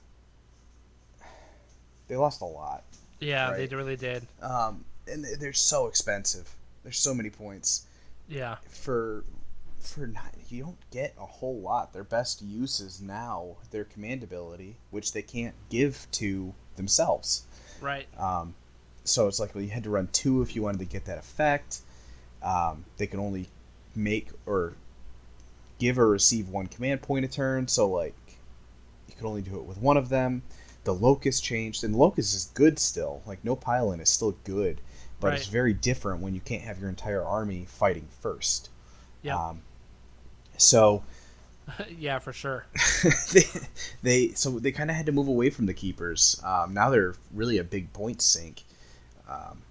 They lost a lot, Yeah, Right. they really did. um, and they- they're so expensive. There's so many points Yeah. for for not you don't get a whole lot. Their best use is now their command ability, which they can't give to themselves. Right. Um, so it's like well, you had to run two if you wanted to get that effect. Um, they can only make or give or receive one command point a turn. So like you could only do it with one of them. The locust changed, and locust is good still. Like no pylon is still good, but it's very different when you can't have your entire army fighting first. Yeah. Um, so [LAUGHS] yeah, for sure. [LAUGHS] they, they so they kind of had to move away from the keepers. Um, now they're really a big point sink. Um,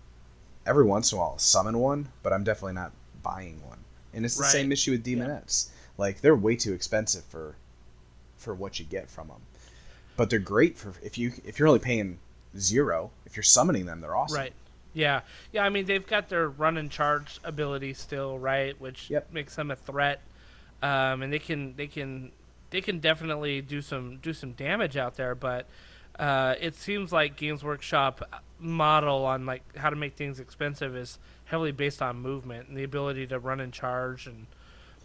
every once in a while, I'll summon one, but I'm definitely not buying one. And it's the Right. same issue with demonettes. Like they're way too expensive for for what you get from them. But they're great for if you if you're only paying zero. If you're summoning them, they're awesome. Right. Yeah, yeah. I mean, they've got their run and charge ability still, right? Which Yep. makes them a threat, um, and they can they can they can definitely do some do some damage out there. But uh, it seems like Games Workshop model on like how to make things expensive is heavily based on movement and the ability to run and charge and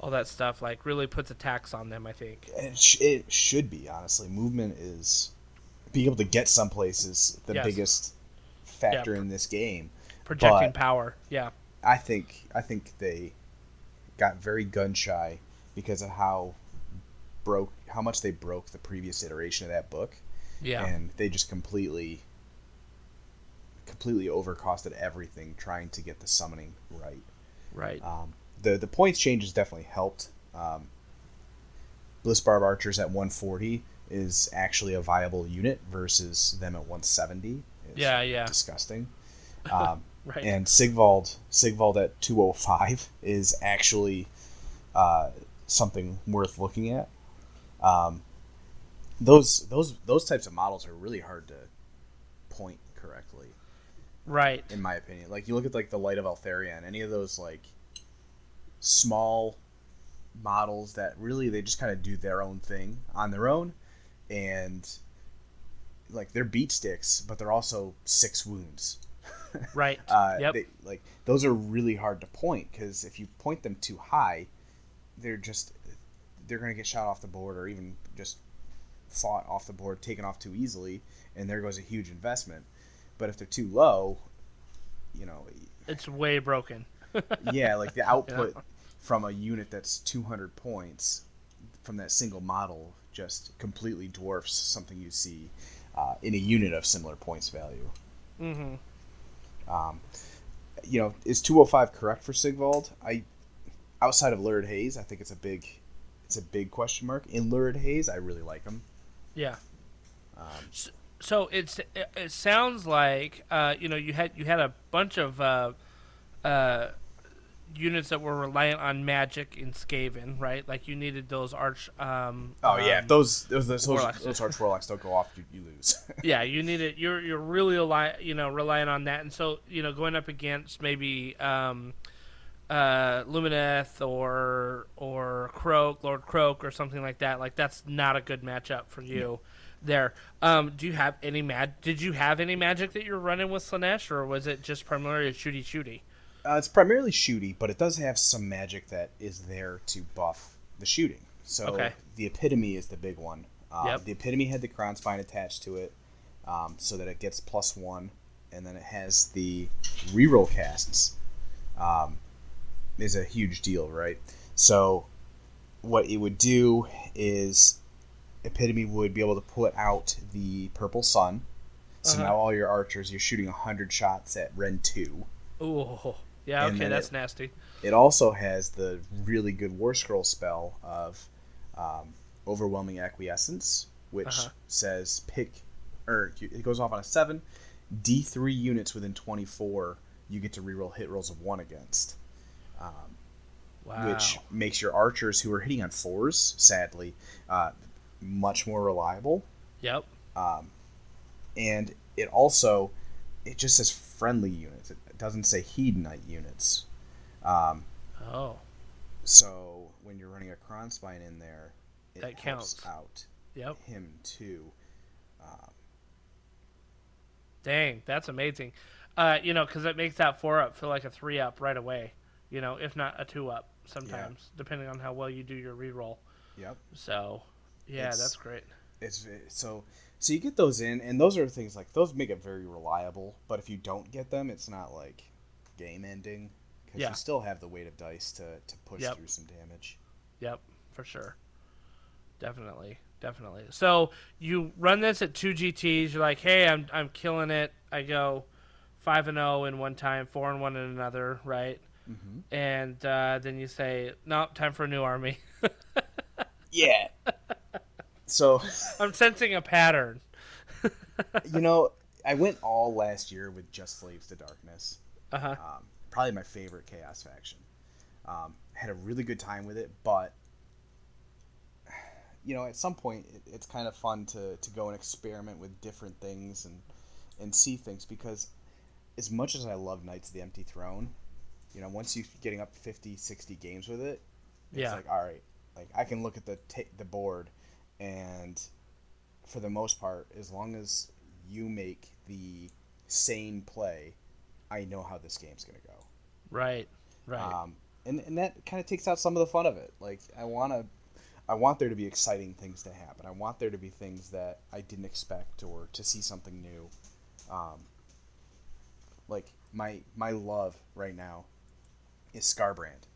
all that stuff. Like really puts a tax on them. I think. It, sh- it should be honestly. Movement is being able to get someplace is the Yes. biggest factor Yeah. in this game. Projecting But- power. Yeah. I think I think they got very gun shy because of how broke how much they broke the previous iteration of that book, Yeah. and they just completely completely overcosted everything trying to get the summoning right. right. Um, the the points changes definitely helped. Um, Bliss Barb Archers at 140 is actually a viable unit versus them at 170. Yeah, yeah. Disgusting. [LAUGHS] Um, Right. And Sigvald Sigvald at 205 is actually uh, something worth looking at. Um, those those those types of models are really hard to point correctly right. in my opinion. Like you look at like the Light of Eltharion, any of those like small models that really they just kind of do their own thing on their own, and like they're beat sticks, but they're also six wounds. [LAUGHS] Right. Uh, yep. they, like those are really hard to point because if you point them too high, they're just they're gonna get shot off the board or even just fought off the board, taken off too easily, and there goes a huge investment. But if they're too low, you know, it's way broken. [LAUGHS] yeah, like the output from a unit that's 200 points from that single model just completely dwarfs something you see uh, in a unit of similar points value. Mm-hmm. Um, you know, is 205 correct for Sigvald? I outside of Lurid Haze, I think it's a big it's a big question mark. In Lurid Haze, I really like him. Yeah. Um, So it's it, it sounds like uh, you know you had you had a bunch of uh, uh, units that were reliant on magic in Skaven, right? Like you needed those arch. Um, oh yeah, um, those those those, those, Warlocks. those arch warlocks don't go off, you, you lose. [LAUGHS] yeah, you need it. You're you're really rely, you know relying on that, and so you know going up against maybe um, uh, Lumineth or or Kroak, Lord Kroak, or something like that. Like that's not a good matchup for you. There. Um, do you have any mag? Did you have any magic that you're running with Slaanesh, or was it just primarily a shooty shooty? Uh, it's primarily shooty, but it does have some magic that is there to buff the shooting. So Okay. the epitome is the big one. Um, Yep. The epitome had the crown spine attached to it, um, so that it gets plus one, and then it has the reroll casts. Um, is a huge deal, right? So what it would do is epitome would be able to put out the purple sun. So Uh-huh. now all your archers, you're shooting hundred shots at Ren two. Ooh, yeah. And Okay, that's it- nasty. It also has the really good War Scroll spell of um, Overwhelming Acquiescence, which Uh-huh. says pick, or it goes off on a seven. D3 units within 24, you get to reroll hit rolls of one against, um, Wow. which makes your archers who are hitting on fours, sadly, uh, much more reliable. Yep. Um, and it also, it just says friendly units. It doesn't say hedonite units. Um, Oh. So when you're running a cron spine in there, it That counts. out Yep. him too. Um, Dang, that's amazing. Uh, you know, because it makes that four up feel like a three up right away. You know, if not a two up sometimes, depending on how well you do your reroll. yep. So, yeah, It's- that's great. It's so so you get those in, and those are things like those make it very reliable. But if you don't get them, it's not like game ending because Yeah. you still have the weight of dice to to push Yep. through some damage. Yep, for sure. Definitely, definitely. So you run this at two GTS. You're like, hey, I'm I'm killing it. I go five and zero in one time, four and one in another, right? Mm-hmm. And uh, then you say, nope, time for a new army. [LAUGHS] Yeah. So [LAUGHS] I'm sensing a pattern. [LAUGHS] you know, I went all last year with just slaves to darkness. Uh huh. um, probably my favorite chaos faction um, had a really good time with it but [SIGHS] you know at some point it, it's kind of fun to, to go and experiment with different things and and see things because as much as I love Knights of the Empty Throne, you know, once you're getting up 50, 60 games with it, it's Yeah. like all right, like I can look at the ta- the board, and for the most part, as long as you make the sane play, I know how this game's gonna go. Right. Right. Um, and and that kind of takes out some of the fun of it. Like I want to, I want there to be exciting things to happen. I want there to be things that I didn't expect or to see something new. Um, like my my love right now is Skarbrand.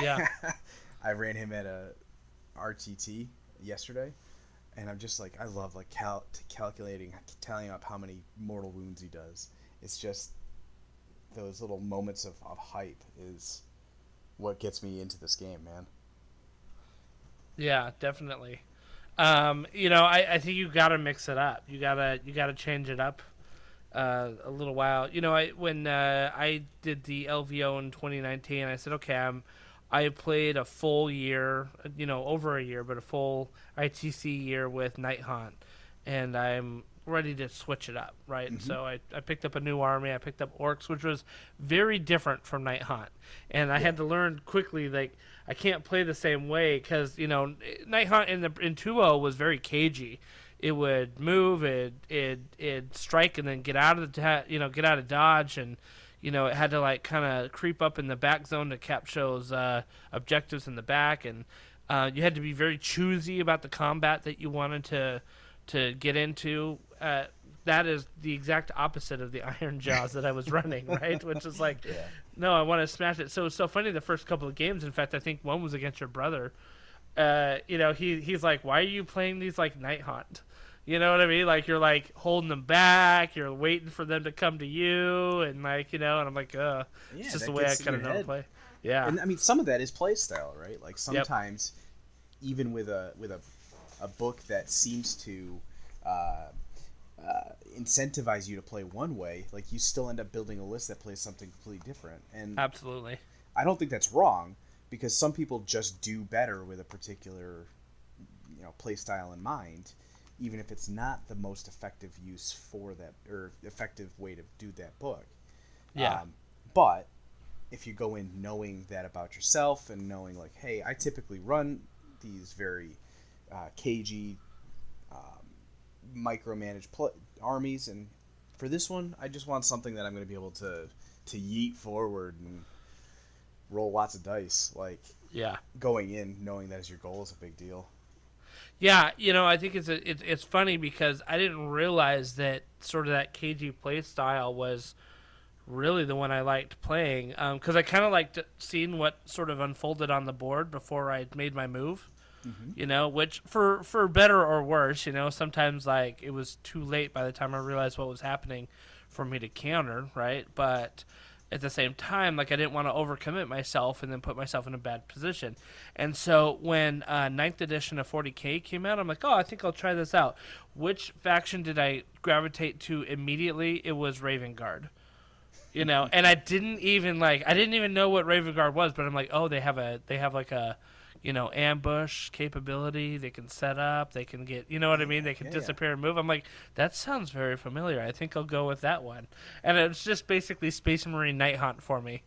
Yeah. [LAUGHS] I ran him at a RTT yesterday, and I'm just like I love like cal- calculating, telling up how many mortal wounds he does. It's just those little moments of, of hype is what gets me into this game, man. Yeah, definitely. Um, you know, I, I think you got to mix it up. You gotta you gotta change it up uh, a little while. You know, I when uh, I did the LVO in 2019, I said, okay, I'm I played a full year, you know, over a year, but a full ITC year with Nighthaunt, and I'm ready to switch it up, right? Mm-hmm. So I, I picked up a new army. I picked up orcs, which was very different from Nighthaunt, and I had to learn quickly like I can't play the same way because you know Nighthaunt in the in 2.0 was very cagey. It would move, it it it strike, and then get out of the you know get out of dodge, and you know it had to like kind of creep up in the back zone to capture those uh, objectives in the back, and uh, you had to be very choosy about the combat that you wanted to to get into. Uh, that is the exact opposite of the [LAUGHS] Ironjawz that I was running, right? Which is like, no, I want to smash it. So it's so funny. The first couple of games, in fact, I think one was against your brother. Uh, you know, he he's like, why are you playing these like Nighthaunt? You know what I mean? Like you're like holding them back. You're waiting for them to come to you, and like you know, and I'm like, uh, Yeah, it's just the way I kind of know to play. Yeah, And I mean, some of that is play style, right? Like sometimes, even with a with a a book that seems to uh, uh, incentivize you to play one way, like you still end up building a list that plays something completely different. And absolutely. I don't think that's wrong because some people just do better with a particular you know play style in mind, even if it's not the most effective use for that or effective way to do that book. Yeah. Um, but if you go in knowing that about yourself and knowing like, hey, I typically run these very uh, cagey, um, micromanaged pl- armies, and for this one, I just want something that I'm going to be able to to yeet forward and roll lots of dice. Like Yeah. going in knowing that is your goal is a big deal. Yeah, you know, I think it's a, it's it's funny because I didn't realize that sort of that KG play style was really the one I liked playing um, because I kind of liked seeing what sort of unfolded on the board before I made my move. Mm-hmm. You know, which for for better or worse, you know, sometimes like it was too late by the time I realized what was happening for me to counter, right? But at the same time, like I didn't want to overcommit myself and then put myself in a bad position. And so when uh, ninth edition of 40k came out, I'm like, oh, I think I'll try this out. Which faction did I gravitate to immediately? It was Raven Guard. You know, and I didn't even like I didn't even know what Raven Guard was, but I'm like, oh, they have a they have like a you know ambush capability. They can set up. They can get you know what I mean. They can Yeah, yeah. disappear and move. I'm like, that sounds very familiar. I think I'll go with that one. And it's just basically Space Marine Nighthaunt for me.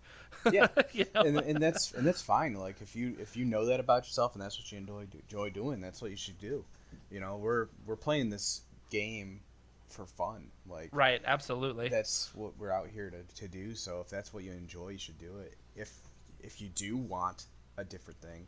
Yeah, [LAUGHS] you know? and, and that's and that's fine. Like if you if you know that about yourself and that's what you enjoy enjoy doing, that's what you should do. You know, we're we're playing this game for fun. Like Right, absolutely. that's what we're out here to, to do. So if that's what you enjoy, you should do it. If if you do want a different thing,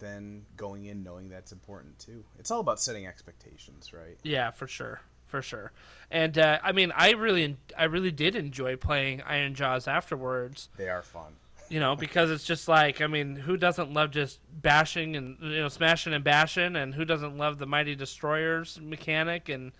then going in knowing that's important too. It's all about setting expectations, right? Yeah, for sure, for sure. And uh, I mean, I really, I really did enjoy playing Ironjawz afterwards. They are fun. You know, because it's just like, I mean, who doesn't love just bashing and you know, smashing and bashing, and who doesn't love the mighty destroyers mechanic and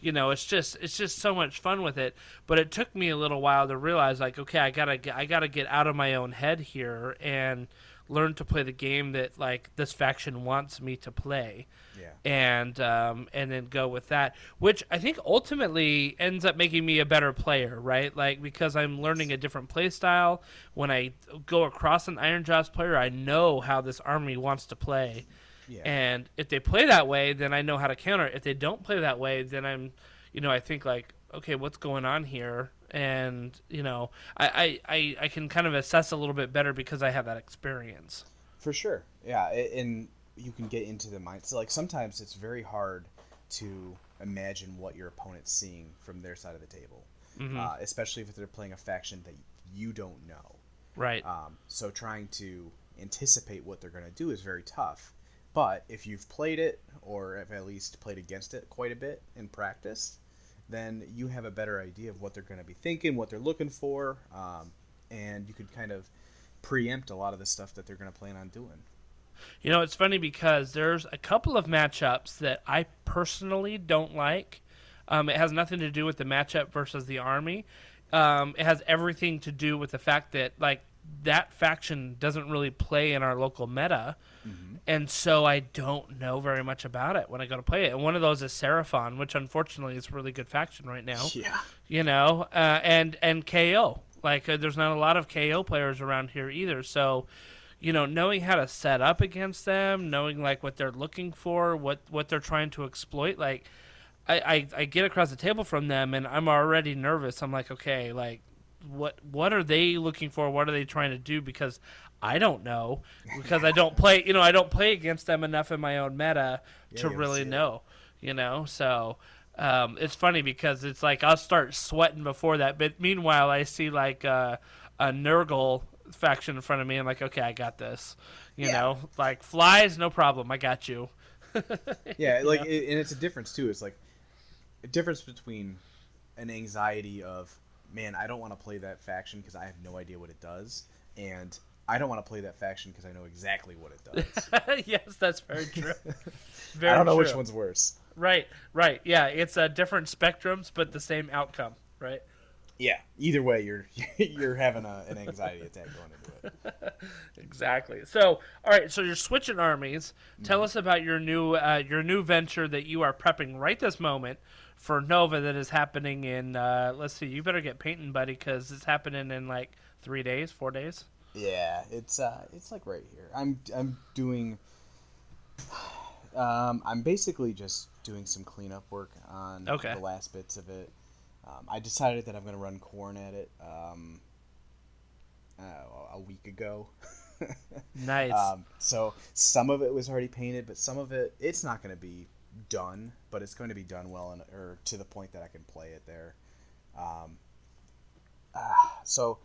you know it's just it's just so much fun with it but it took me a little while to realize like okay i gotta i gotta get out of my own head here and learn to play the game that like this faction wants me to play Yeah. and um, and then go with that, which I think ultimately ends up making me a better player, right? Like because I'm learning a different play style. When I go across an Ironjawz player, I know how this army wants to play, Yeah. and if they play that way, then I know how to counter. If they don't play that way, then I'm, you know, I think like, okay, what's going on here? And you know, I, I, I, can kind of assess a little bit better because I have that experience. For sure. Yeah, and you can get into the mindset. Like sometimes it's very hard to imagine what your opponent's seeing from their side of the table, Mhm. uh, especially if they're playing a faction that you don't know. Right. Um, so trying to anticipate what they're going to do is very tough. But if you've played it, or have at least played against it quite a bit in practice, then you have a better idea of what they're going to be thinking, what they're looking for, um, and you could kind of preempt a lot of the stuff that they're going to plan on doing. You know, it's funny because there's a couple of matchups that I personally don't like. Um, it has nothing to do with the matchup versus the army. Um, it has everything to do with the fact that like that faction doesn't really play in our local meta, and so I don't know very much about it when I go to play it. And one of those is Seraphon, which unfortunately is a really good faction right now Yeah. you know, uh, and and KO. Like, uh, there's not a lot of KO players around here either. So, you know, knowing how to set up against them, knowing like what they're looking for, what what they're trying to exploit, like, I I, I get across the table from them, and I'm already nervous. I'm like, okay, like, what what are they looking for? What are they trying to do? Because I don't know because I don't play. You know, I don't play against them enough in my own meta Yeah, to really know. You know, so um, it's funny because it's like I'll start sweating before that, but meanwhile I see like uh, a Nurgle faction in front of me. I'm like, okay, I got this. You Yeah. know, like flies, no problem. I got you. [LAUGHS] Yeah, like, it, and it's a difference too. It's like a difference between an anxiety of, man, I don't want to play that faction because I have no idea what it does, and I don't want to play that faction because I know exactly what it does. [LAUGHS] yes, that's very true. [LAUGHS] Very I don't know which one's worse. Right, right. Yeah, it's uh, different spectrums, but the same outcome. Right. Yeah. Either way, you're [LAUGHS] you're having a, an anxiety attack going into it. Exactly. So, all right. So you're switching armies. Mm-hmm. Tell us about your new uh, your new venture that you are prepping right this moment for Nova that is happening in. Uh, let's see. You better get painting, buddy, because it's happening in like three days, four days. Yeah, it's uh, it's like right here. I'm I'm doing. [SIGHS] Um, I'm basically just doing some cleanup work on Okay. the last bits of it. Um, I decided that I'm going to run Khorne at it um, uh, a week ago. [LAUGHS] Nice. Um, so some of it was already painted, but some of it it's not going to be done, but it's going to be done well and or to the point that I can play it there. Um, ah, so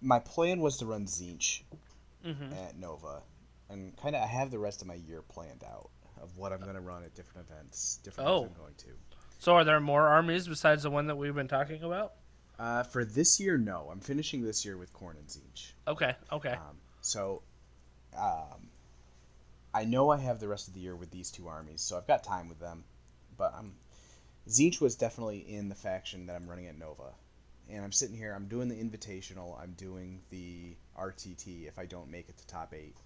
my plan was to run Tzeentch Mhm. at Nova, and kind of I have the rest of my year planned out of what I'm going to run at different events, different Oh. events I'm going to. So are there more armies besides the one that we've been talking about? Uh, for this year, no. I'm finishing this year with Khorne and Tzeentch. Okay. Okay. Um, so, um, I know I have the rest of the year with these two armies, so I've got time with them. But I'm Tzeentch was definitely in the faction that I'm running at Nova, and I'm sitting here. I'm doing the Invitational. I'm doing the RTT if I don't make it to top eight.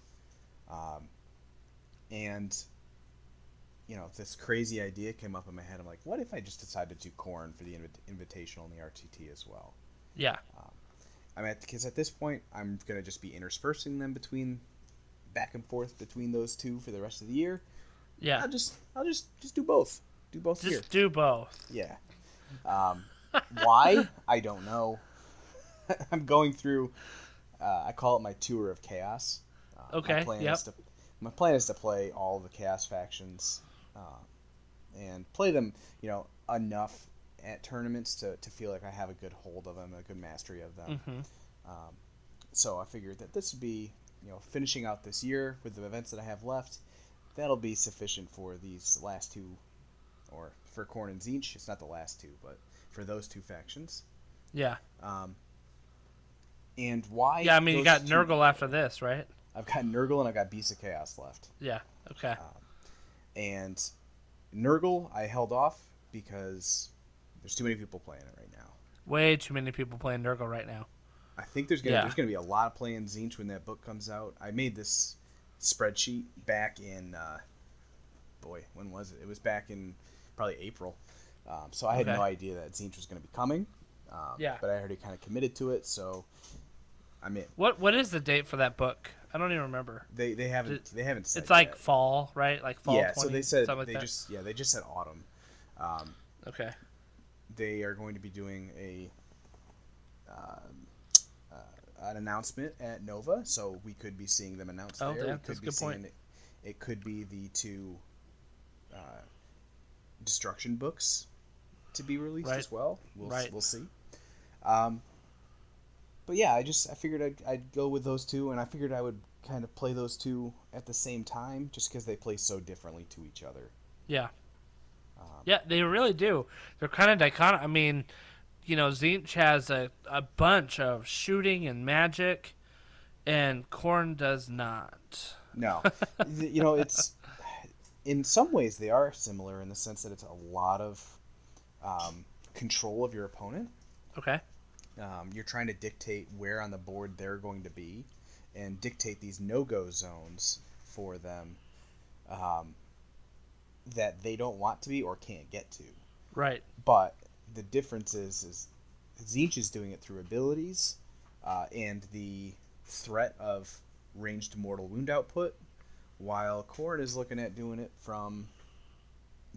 Um, and you know, this crazy idea came up in my head. I'm like, what if I just decided to do Khorne for the invi- Invitational and the RTT as well? yeah. I'm at because at this point I'm gonna just be interspersing them between back and forth between those two for the rest of the year. Yeah. I'll just I'll just just do both. Do both Just here. do both. Yeah. Um, why? [LAUGHS] I don't know. [LAUGHS] I'm going through. Uh, I call it my tour of chaos. Uh, Okay, My plan yep. is to my plan is to play all the chaos factions, uh, and play them. You know enough at tournaments to, to feel like I have a good hold of them, a good mastery of them. hmm Um, so I figured that this would be, you know, finishing out this year with the events that I have left. That'll be sufficient for these last two, or for Khorne and Tzeentch. It's not the last two, but for those two factions. Yeah. Um, and why? Yeah. I mean, you got two- Nurgle after this, right? I've got Nurgle and I've got Beast of Chaos left. Yeah. Okay. And Nurgle, I held off because there's too many people playing it right now. Way too many people playing Nurgle right now. I think there's gonna Yeah. there's gonna be a lot of playing Tzeentch when that book comes out. I made this spreadsheet back in uh, boy, when was it? It was back in probably April. Um, so I had Okay. no idea that Tzeentch was gonna be coming. Um, Yeah. But I already kind of committed to it, so I'm in. What What is the date for that book? I don't even remember. They they haven't they haven't said It's like yet. fall, right? Like fall. yeah. 20, so they said like they that? just yeah they just said autumn. Um, Okay. they are going to be doing a uh, an announcement at Nova, so we could be seeing them announced Oh, there. yeah, that's a could be good point. It, it could be the two uh, destruction books to be released Right. as well. We'll Right. we'll see. Um, but yeah, I just I figured I'd, I'd go with those two, and I figured I would kind of play those two at the same time, just because they play so differently to each other. Yeah. Um, Yeah, they really do. They're kind of dichotomous. I mean, you know, Tzeentch has a, a bunch of shooting and magic, and Khorne does not. No, [LAUGHS] you know it's in some ways they are similar in the sense that it's a lot of um, control of your opponent. Okay. Um, you're trying to dictate where on the board they're going to be, and dictate these no-go zones for them um, that they don't want to be or can't get to. Right. But the difference is, is Tzeentch is doing it through abilities uh, and the threat of ranged mortal wound output, while Khorne is looking at doing it from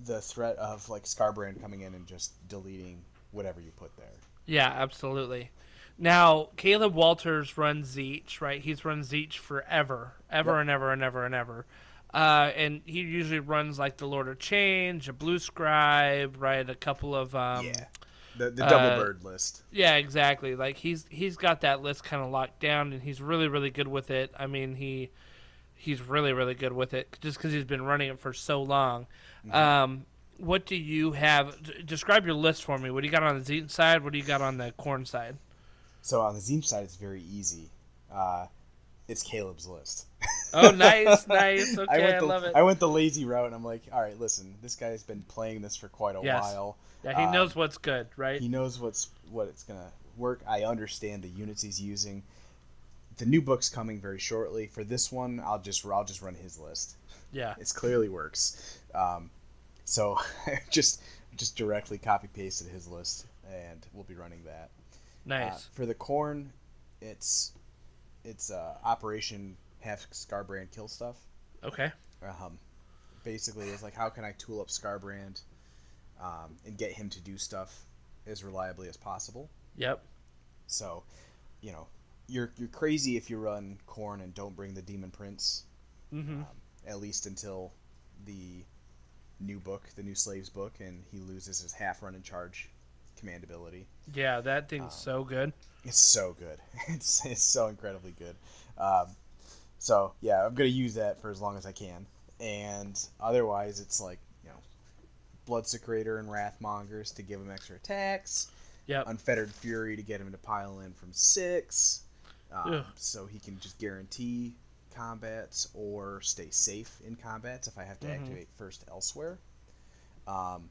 the threat of like Skarbrand coming in and just deleting whatever you put there. Yeah, absolutely. Now, Caleb Walters runs Tzeentch, right? He's run Tzeentch forever, ever Yep. and ever and ever and ever. Uh, and he usually runs like the Lord of Change, a Blue Scribe, right? A couple of um, yeah, the the double uh, bird list. Yeah, exactly. Like he's he's got that list kind of locked down, and he's really really good with it. I mean, he he's really really good with it just because he's been running it for so long. Um, what do you have? d- describe your list for me. What do you got on the Zeton side? What do you got on the Khorne side? So on the Tzeentch side, it's very easy. Uh, it's Caleb's list. [LAUGHS] Oh, nice, nice. [LAUGHS] I Okay, I, the, love it. I went the lazy route, and I'm like, all right, listen, this guy's been playing this for quite a Yes. while. yeah, he um, knows what's good, right? He knows what's what it's gonna work. I understand the units he's using. The new book's coming very shortly. For this one, I'll just I'll just run his list. yeah, It clearly works. Um, so [LAUGHS] just just directly copy pasted his list, and we'll be running that. Uh, nice. for the Khorne, it's it's uh, Operation Half Skarbrand Kill stuff. okay. Um, basically, it's like how can I tool up Skarbrand um, and get him to do stuff as reliably as possible. Yep. So, you know, you're you're crazy if you run Khorne and don't bring the demon prince. Mm-hmm. Um, at least until the new book, the new slaves book, and he loses his half run and charge command ability. Yeah, that thing's um, so good. It's so good. [LAUGHS] It's it's so incredibly good. Um, so yeah, I'm gonna use that for as long as I can. And otherwise, it's like you know, Bloodsecrator and wrathmongers to give him extra attacks. Yep. Unfettered fury to get him to pile in from six, um, so he can just guarantee combats or stay safe in combats if I have to Mhm. activate first elsewhere. Um,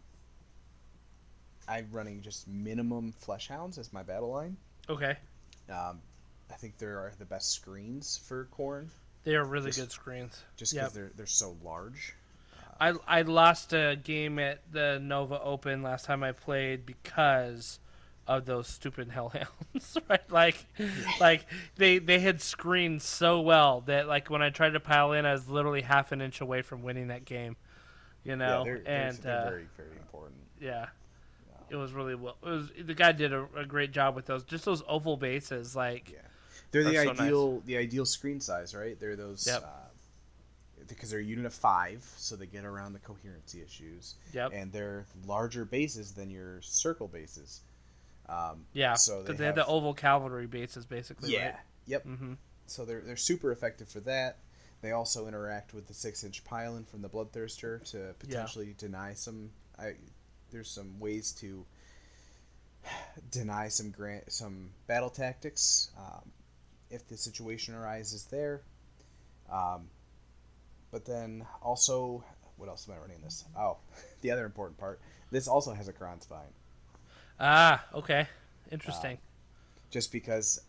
I'm running just minimum flesh hounds as my battle line. Okay. Um, I think there are the best screens for Khorne, They are really Just- good screens. just Yep. because they're they're so large. I I lost a game at the Nova Open last time I played because of those stupid [LAUGHS] hellhounds, [LAUGHS] right? Like, [LAUGHS] like they they had screened so well that like when I tried to pile in, I was literally half an inch away from winning that game. You know, yeah, they're, they're- and they're uh, very very important. yeah, it was really well. It was the guy did a, a great job with those. Just those oval bases, like Yeah. They're the so nice. ideal the ideal screen size, right? They're those Yep. uh, because they're a unit of five, so they get around the coherency issues, yep, and they're larger bases than your circle bases. Um, yeah, so because they they, had the oval cavalry bases basically. yeah, yep. Mm-hmm. So they're they're super effective for that. They also interact with the six inch pylon from the Bloodthirster to potentially deny some. I there's some ways to [SIGHS] deny some grant some battle tactics um, if the situation arises there. Um, but then also, what else am I running this? Oh, [LAUGHS] the other important part. This also has a Kron spine. Ah, okay, interesting. just because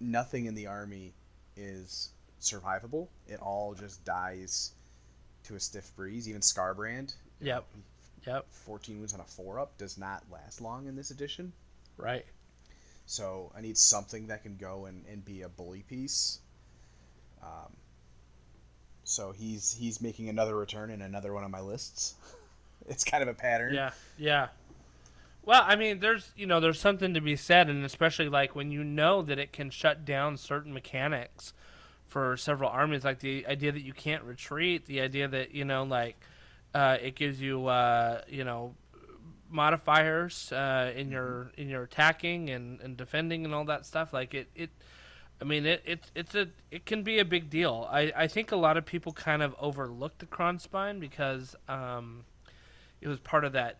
nothing in the army is survivable. It all just dies to a stiff breeze. Even Skarbrand, Yep. know, yep, 14 wounds on a four up does not last long in this edition. right. So I need something that can go and, and be a bully piece. Um, so he's he's making another return in another one of my lists. [LAUGHS] it's kind of a pattern. Yeah, yeah. Well, I mean, there's you know there's something to be said, and especially like when you know that it can shut down certain mechanics for several armies, like the idea that you can't retreat, the idea that you know like uh, it gives you uh, you know modifiers uh, in your in your attacking and, and defending and all that stuff. Like it, it I mean it, it it's a it can be a big deal. I, I think a lot of people kind of overlooked the Kronspine because um, it was part of that.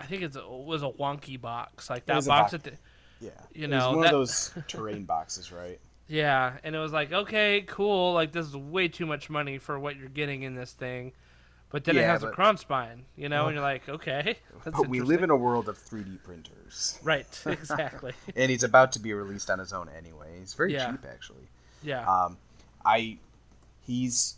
I think it's a, it was a wonky box like that box box. at the Yeah, You know, one that- of those [LAUGHS] terrain boxes, right? Yeah, and it was like, okay, cool. Like this is way too much money for what you're getting in this thing. But then it Yeah, has a but- Kronspine, you know, and you're like, okay. [LAUGHS] That's But we live in a world of 3D printers, right, [LAUGHS] exactly. and he's about to be released on his own anyway. He's very Yeah. cheap, actually. Yeah, Um, I, he's,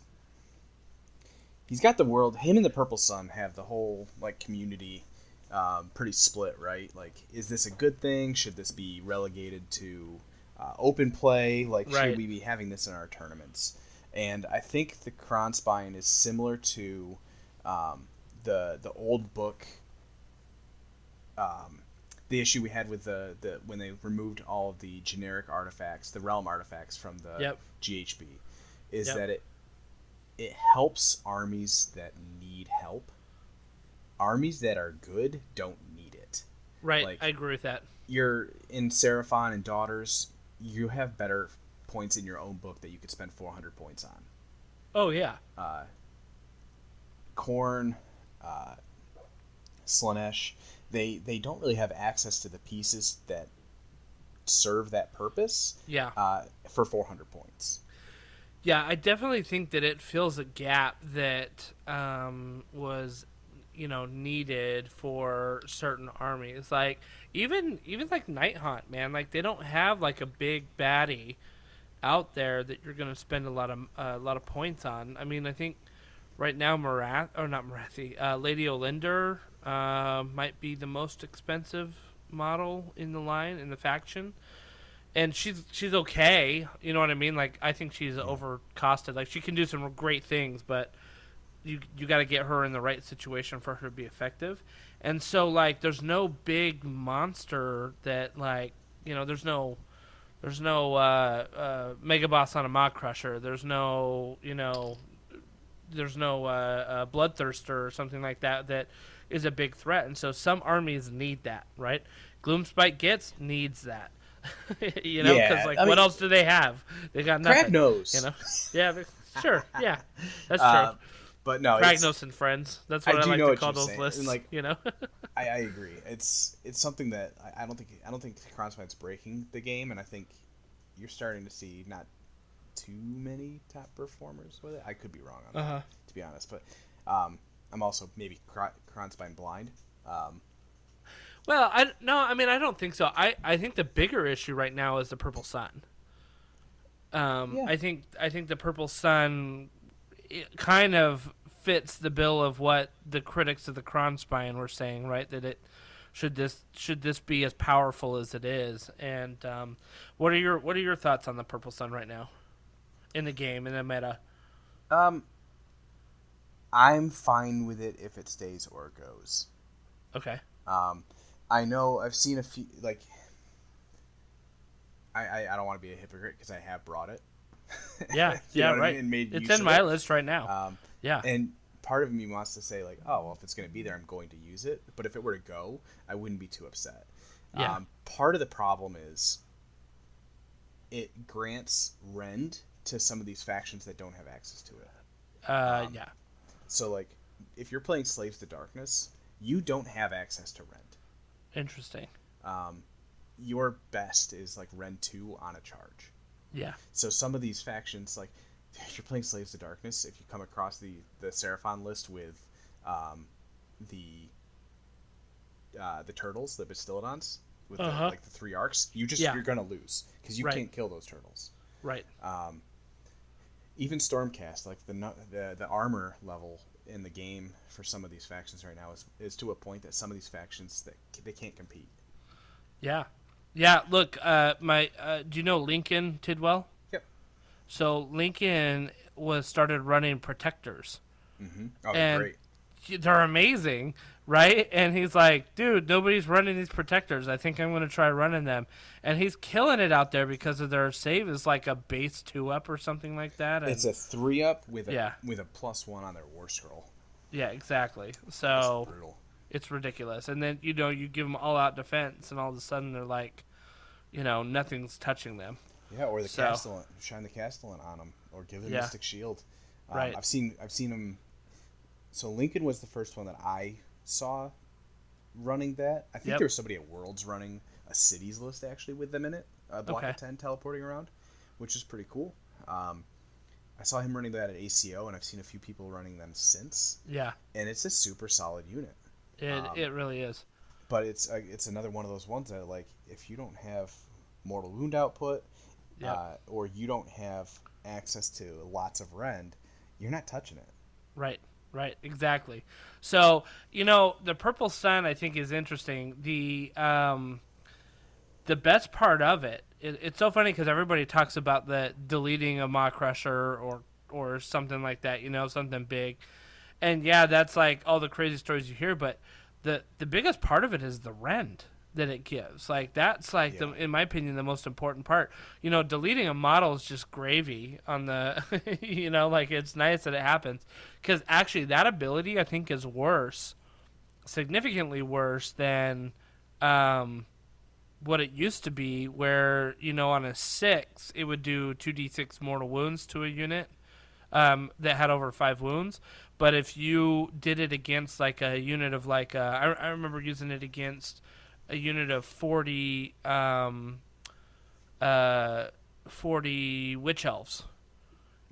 he's got the world. Him and the Purple Sun have the whole like community, um, pretty split, right? Like, is this a good thing? Should this be relegated to uh, open play? Like, Right. should we be having this in our tournaments? And I think the Kronspine is similar to um, the the old book. Um, the issue we had with the, the when they removed all of the generic artifacts, the realm artifacts from the Yep. GHB, is Yep. that it it helps armies that need help. Armies that are good don't need it. right. like- I agree with that. You're in Seraphon and Daughters, you have better points in your own book that you could spend 400 points on. Oh yeah, Uh, Khorne, uh, Slaanesh, they they don't really have access to the pieces that serve that purpose yeah, uh, for 400 points. yeah. I definitely think that it fills a gap that um, was, you know, needed for certain armies. Like even even like Nighthaunt, man. Like they don't have like a big baddie out there that you're going to spend a lot of uh, a lot of points on. I mean, I think right now Marath or not Morathi, uh, Lady Olynder uh, might be the most expensive model in the line in the faction, and she's she's okay. You know what I mean? Like I think she's overcosted. Like she can do some great things, but you you got to get her in the right situation for her to be effective. And so like there's no big monster that like you know there's no there's no uh, uh, mega boss on a Maw-krusha. There's no you know there's no uh, uh, bloodthirster or something like that that is a big threat. And so some armies need that, right? Gloomspite Gitz needs that. [LAUGHS] you know, because Yeah, like I what mean- else do they have? They got nothing. Kragnos. You know, yeah, sure, yeah, [LAUGHS] that's true. But no, it's, Kragnos and friends. That's what I, do like to call those saying, lists. and, like- you know, [LAUGHS] I, I agree. It's it's something that I, I don't think I don't think Kronspine's breaking the game, and I think you're starting to see not too many top performers with it. I could be wrong on that, Uh-huh. to be honest, but um, I'm also maybe Kron- Kronspine blind. Um, well, I no, I mean I don't think so. I I think the bigger issue right now is the purple sun. Um, Yeah. I think I think the purple sun it kind of fits the bill of what the critics of the Kronspine were saying, right? That it should this should this be as powerful as it is. And um, what are your what are your thoughts on the purple sun right now in the game in the meta? um, I'm fine with it if it stays or goes. Okay. Um, I know I've seen a few like. I, I, I don't want to be a hypocrite because I have brought it. [LAUGHS] Yeah. [LAUGHS] Yeah. what I right. mean? And made it's in my it. list right now. Um, yeah. and part of me wants to say like, oh well, if it's going to be there, I'm going to use it. But if it were to go, I wouldn't be too upset. Yeah. Um, part of the problem is it grants rend to some of these factions that don't have access to it. Uh, um, yeah. So like, if you're playing Slaves to Darkness, you don't have access to rend. Interesting. Um, your best is like rend two on a charge. Yeah. So some of these factions, like if you're playing Slaves to Darkness, if you come across the the Seraphon list with um, the uh, the turtles, the Bastiladons, with Uh-huh. the, like the three arks, you just Yeah. you're gonna lose because you Right. can't kill those turtles. Right. Um, even Stormcast, like the, the the armor level in the game for some of these factions right now is, is to a point that some of these factions that they can't compete. Yeah. Yeah. Look, uh, my uh, do you know Lincoln Tidwell? Yep. So Lincoln was started running protectors. Mm-hmm. Oh, And- great. they're amazing, right? And he's like, dude, nobody's running these protectors. I think I'm going to try running them. And he's killing it out there because of their save is like a base two up or something like that. And It's a three up with a Yeah. with a plus one on their war scroll. yeah, exactly. So brutal. It's ridiculous. And then you know you give them all out defense, and all of a sudden they're like, you know, nothing's touching them. Yeah, or the So- Castellant, shine the Castellant on them, or give them Yeah. Mystic Shield. Um, Right. I've seen I've seen them. So Lincoln was the first one that I saw running that. I think Yep. there was somebody at Worlds running a cities list actually with them in it, a block Okay. of ten teleporting around, which is pretty cool. Um, I saw him running that at ACO, and I've seen a few people running them since, Yeah, and it's a super solid unit. It Um, it really is. But it's uh, it's another one of those ones that like if you don't have mortal wound output, Yep. uh, or you don't have access to lots of rend, you're not touching it. Right, right, exactly. So you know, the purple sun I think is interesting. The um, the best part of it, it it's so funny because everybody talks about the deleting a Maw-krusha or or something like that. You know, something big, and yeah, that's like all the crazy stories you hear. But the the biggest part of it is the rend that it gives. Like that's like the, in my opinion, the most important part. You know, deleting a model is just gravy on the. [LAUGHS] you know, like it's nice that it happens because actually that ability I think is worse, significantly worse than. Um, what it used to be, where you know on a six it would do two d six mortal wounds to a unit um, that had over five wounds. But if you did it against like a unit of like uh, I, I remember using it against a unit of forty um, uh, forty witch elves,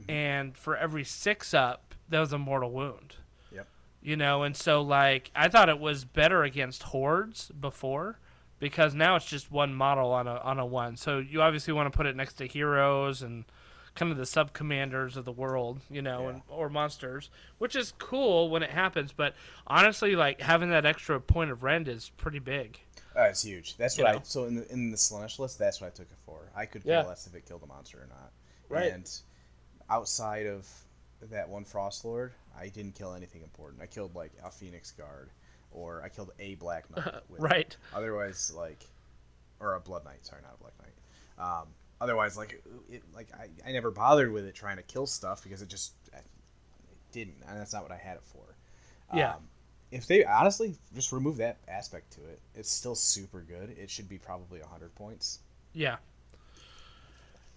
and for every six up, that was a mortal wound Yep. you know and so like i thought it was better against hordes before because now it's just one model on a on a one so you obviously want to put it next to heroes and kind of the sub commanders of the world you know Yeah. and, or monsters which is cool when it happens but honestly like having that extra point of rend is pretty big Uh, it's huge. That's You what know? I. So in the in the Slaanesh list, that's what I took it for. I could Yeah. care less if it killed a monster or not. Right. And outside of that one Frost Lord, I didn't kill anything important. I killed like a Phoenix Guard, or I killed a Black Knight. [LAUGHS] With right Otherwise, like, or a Blood Knight. Sorry, not a Black Knight. Um, otherwise, like, it, like I, I never bothered with it trying to kill stuff because it just it didn't, and that's not what I had it for. Yeah. Um, if they honestly just remove that aspect to it, it's still super good. It should be probably hundred points. Yeah.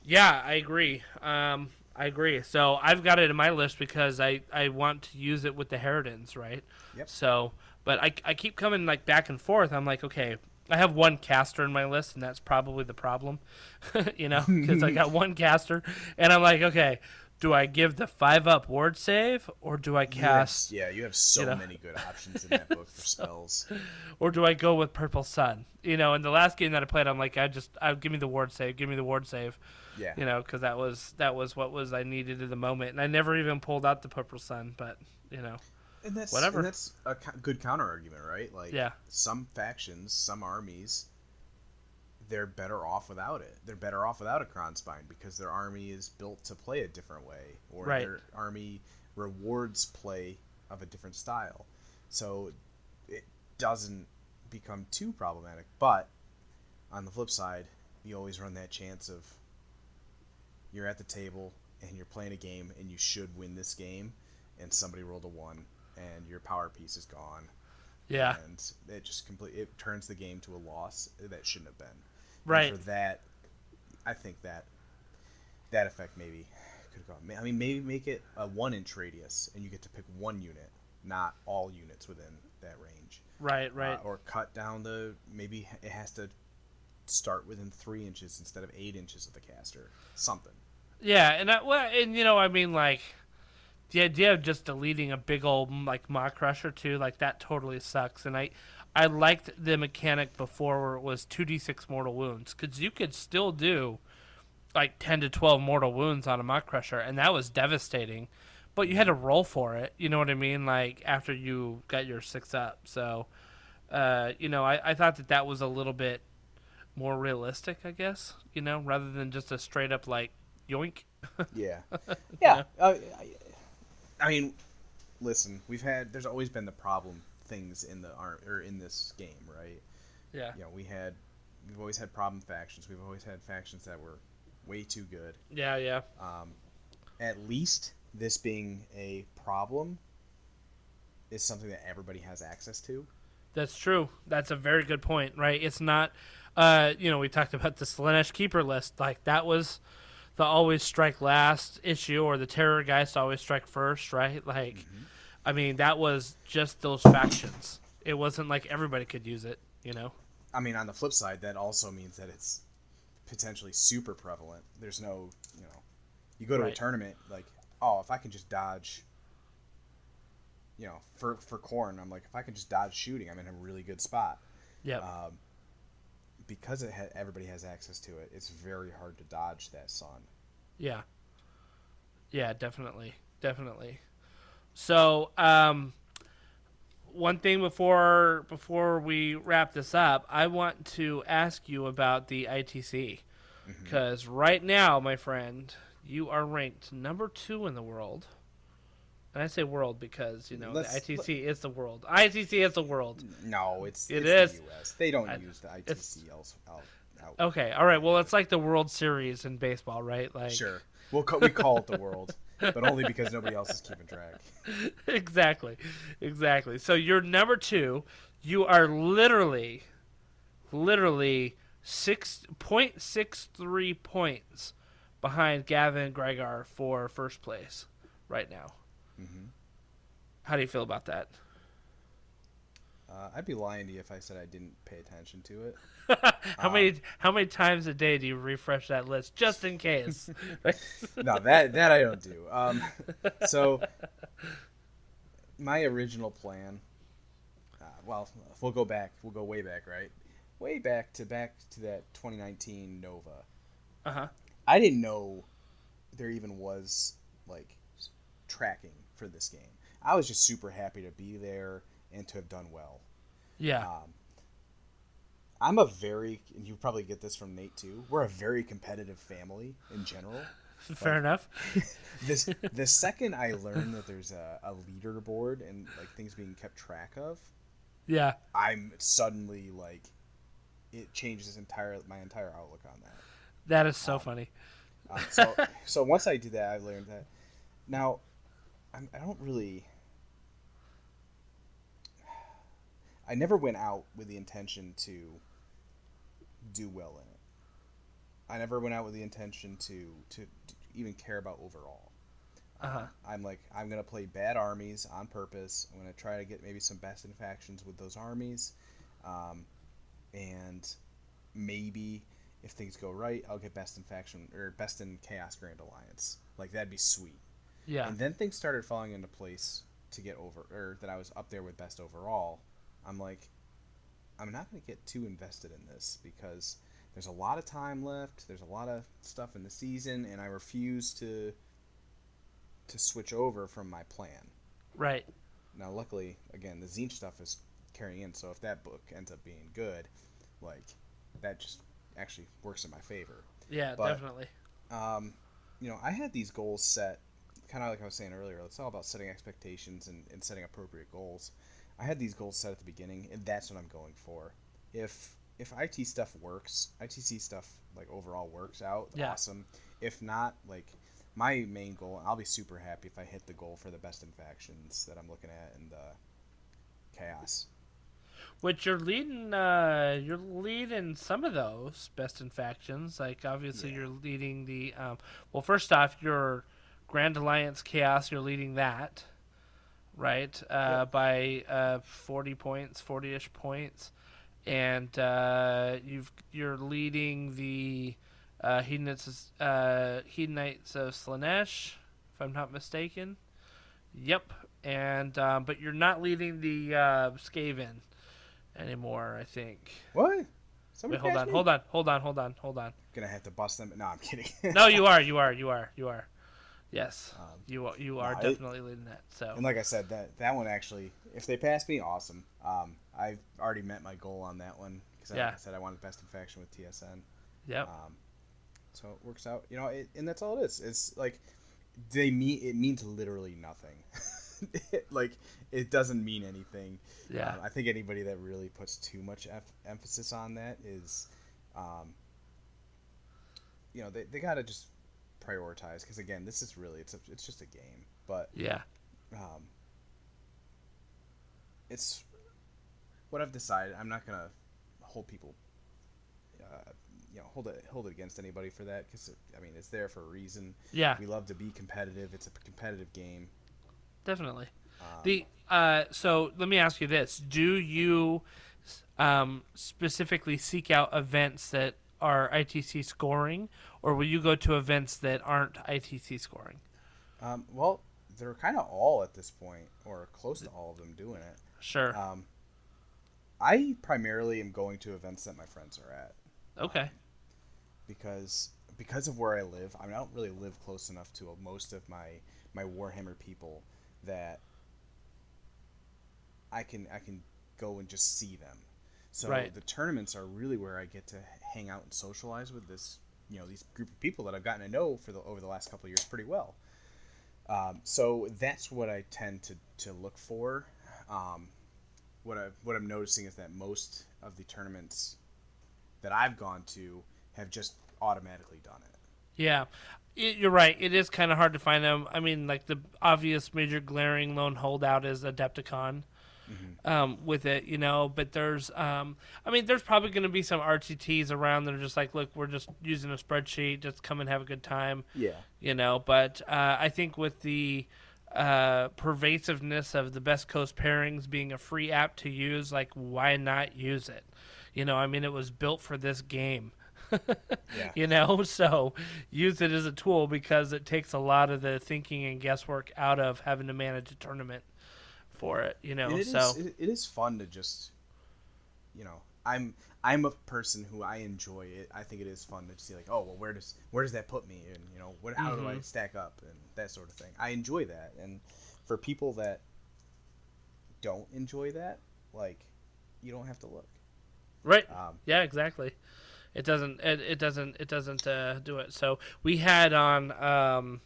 Yeah, I agree. Um, I agree. So I've got it in my list because I, I want to use it with the Herodins, right? Yep. So, but I, I keep coming like back and forth. I'm like, okay, I have one caster in my list, and that's probably the problem, [LAUGHS] you know, because I [LAUGHS] got one caster, and I'm like, okay, do I give the five up ward save or do I cast Yeah, you have so you know. many good options in that book for [LAUGHS] spells. or do I go with Purple Sun? You know, in the last game that I played, I'm like, I just, I give me the ward save, give me the ward save. Yeah. you know, because that was that was what was I needed at the moment, and I never even pulled out the purple sun, but you know, And that's Whatever. And that's a good counter argument, right? Like, Yeah. some factions, some armies, they're better off without it. They're better off without a Kronspine because their army is built to play a different way, or Right. their army rewards play of a different style. So it doesn't become too problematic. But on the flip side, you always run that chance of you're at the table and you're playing a game and you should win this game, and somebody rolled a one and your power piece is gone yeah, and it just complete it turns the game to a loss that shouldn't have been. And right, for that, I think that that effect maybe could have gone. I mean, maybe make it a one inch radius, and you get to pick one unit, not all units within that range. right, right, Uh, or cut down the maybe it has to start within three inches instead of eight inches of the caster. Something. yeah, and I, well, and you know, I mean, like the idea of just deleting a big old like Maw-krusha too, like that totally sucks, and I. I liked the mechanic before where it was 2d6 mortal wounds because you could still do like 10 to 12 mortal wounds on a Maw-krusha and that was devastating but you had to roll for it you know what i mean like after you got your six up so uh, you know I, I thought that that was a little bit more realistic i guess you know rather than just a straight up like yoink [LAUGHS] [LAUGHS] Yeah, yeah. Uh, I, mean, listen, we've had there's always been the problem things in the ar- or in this game, right? Yeah. You know, we had we've always had problem factions. We've always had factions that were way too good. Yeah, yeah. Um, at least this being a problem is something that everybody has access to. That's true. That's a very good point, right? It's not, uh, you know, we talked about the Slaanesh Keeper list. Like, that was the always strike last issue, or the Terrorgheist always strike first, right? Like, I mean, that was just those factions. It wasn't like everybody could use it, you know? I mean, on the flip side, that also means that it's potentially super prevalent. There's no, you know, you go to a tournament like, oh, if I can just dodge, you know, for for Khorne, I'm like, if I can just dodge shooting, I'm in a really good spot. Yeah. Um, because it ha- everybody has access to it, it's very hard to dodge that sun. Yeah. Yeah, definitely. Definitely. So, um one thing before before we wrap this up, I want to ask you about the ITC. Cuz right now, my friend, you are ranked number 2 in the world. And I say world because, you know, Let's- the ITC is the world. ITC is the world. No, it's It it's is. the U.S. They don't I- use the ITC else out. out. Okay. All right. Well, it's like the World Series in baseball, right? Like Sure, we'll ca- we call it the world, but only because nobody else is keeping track. [LAUGHS] exactly exactly so you're number two you are literally literally six point six three points behind gavin gregar for first place right now Mhm. how do you feel about that Uh, I'd be lying to you if I said I didn't pay attention to it. [LAUGHS] how Um, many how many times a day do you refresh that list just in case [LAUGHS] no, that that I don't do. Um, so my original plan. Uh, well, we'll go back. We'll go way back, right? Way back to back to that 2019 Nova. uh-huh I didn't know there even was like tracking for this game. I was just super happy to be there and to have done well. yeah Um, I'm a very, and you probably get this from Nate too. We're a very competitive family in general. [LAUGHS] fair enough [LAUGHS] This [LAUGHS] the second I learned that there's a, a leaderboard and like things being kept track of, yeah I'm suddenly like, it changes entire my entire outlook on that. that is so funny Um, so so once I did that, I learned that. Now, I'm, I don't really. I never went out with the intention to do well in it. I never went out with the intention to to, to even care about overall. uh-huh I'm like I'm gonna play bad armies on purpose. I'm gonna try to get maybe some best in factions with those armies, um, and maybe if things go right, I'll get best in faction or best in chaos grand alliance. Like that'd be sweet. Yeah And then things started falling into place to get over, or that I was up there with best overall. I'm like, I'm not gonna get too invested in this because there's a lot of time left. There's a lot of stuff in the season, and I refuse to to switch over from my plan. right Now, luckily, again, the Tzeentch stuff is carrying in. So if that book ends up being good, like that just actually works in my favor. yeah But- definitely Um, you know, I had these goals set, kind of like I was saying earlier. It's all about setting expectations and, and setting appropriate goals. I had these goals set at the beginning, and that's what I'm going for. If if IT stuff works, ITC stuff like overall works out, Yeah. awesome. If not, like my main goal, and I'll be super happy if I hit the goal for the best in factions that I'm looking at in the chaos. Which you're leading, uh, you're leading some of those best in factions. Like obviously Yeah. you're leading the, um, well, first off, your Grand Alliance Chaos, you're leading that, right? Uh, by uh, forty points, forty-ish points, and uh, you've you're leading the uh, Hedonites, uh, Hedonites of Slaanesh, if I'm not mistaken. Yep, and um, but you're not leading the uh, Skaven anymore. I think. What? Somebody Wait, hold on, me? hold on, hold on, hold on, hold on. Gonna have to bust them. No, I'm kidding. No, you [LAUGHS] are, you are, you are, you are. Yes, Um, you are, you are no, it- definitely leading that. So And like I said, that that one actually, if they pass me, awesome. Um, I've already met my goal on that one because Yeah. like I said I wanted best in faction with TSN. yep, Um, so it works out, you know, it, and that's all it is. It's like they mean it means literally nothing. [LAUGHS] like it doesn't mean anything. Yeah. Um, I think anybody that really puts too much ef- emphasis on that is, um, you know, they, they got to just prioritize because again, this is really it's a, it's just a game, but Yeah. um, it's what I've decided. I'm not gonna hold people, uh, you know, hold it hold it against anybody for that because I mean it's there for a reason. Yeah. We love to be competitive. It's a competitive game. Definitely. Um, The uh, so let me ask you this: Do you um, specifically seek out events that are ITC scoring, or will you go to events that aren't ITC scoring? um, well, they're kind of all at this point, or close to all of them doing it. Sure. Um, I primarily am going to events that my friends are at. okay. because because of where I live, I, mean, I don't really live close enough to most of my my Warhammer people that I can I can go and just see them. So Right. the tournaments are really where I get to hang out and socialize with this you know these group of people that I've gotten to know for the over the last couple of years pretty well. Um, so that's what I tend to, to look for. Um, what I what I'm noticing is that most of the tournaments that I've gone to have just automatically done it. Yeah, it, you're right. It is kind of hard to find them. I mean, like the obvious major glaring lone holdout is Adepticon. Um, with it, you know, but there's, um, I mean, there's probably going to be some RTTs around that are just like, look, we're just using a spreadsheet, just come and have a good time, Yeah. you know. But uh, I think with the uh, pervasiveness of the Best Coast pairings being a free app to use, like, why not use it? You know, I mean, it was built for this game. Yeah. [LAUGHS] you know so use it as a tool because it takes a lot of the thinking and guesswork out of having to manage a tournament for it you know it is- so it, it is fun to just you know i'm i'm a person who i enjoy it. I think it is fun to see like oh well where does where does that put me? And you know what how do i Mhm. stack up and that sort of thing. I enjoy that. And for people that don't enjoy that like you don't have to look. Right. Um, yeah exactly. It doesn't it, it doesn't it doesn't uh, do it. So we had on um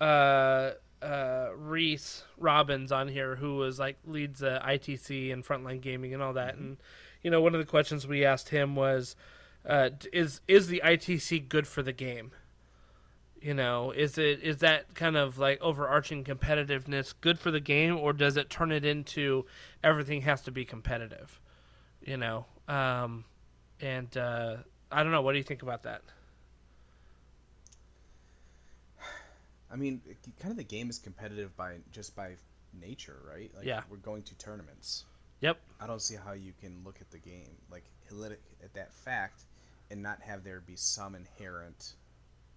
uh uh Reece Robbins on here who was like leads uh, ITC and frontline gaming and all that. And you know one of the questions we asked him was uh, is is the ITC good for the game? You know is it is that kind of like overarching competitiveness good for the game or does it turn it into everything has to be competitive? You know um and uh i don't know. What do you think about that i mean it- kind of the game is competitive by just by nature right? Like Yeah. we're going to tournaments. Yep. I don't see how you can look at the game like at that fact and not have there be some inherent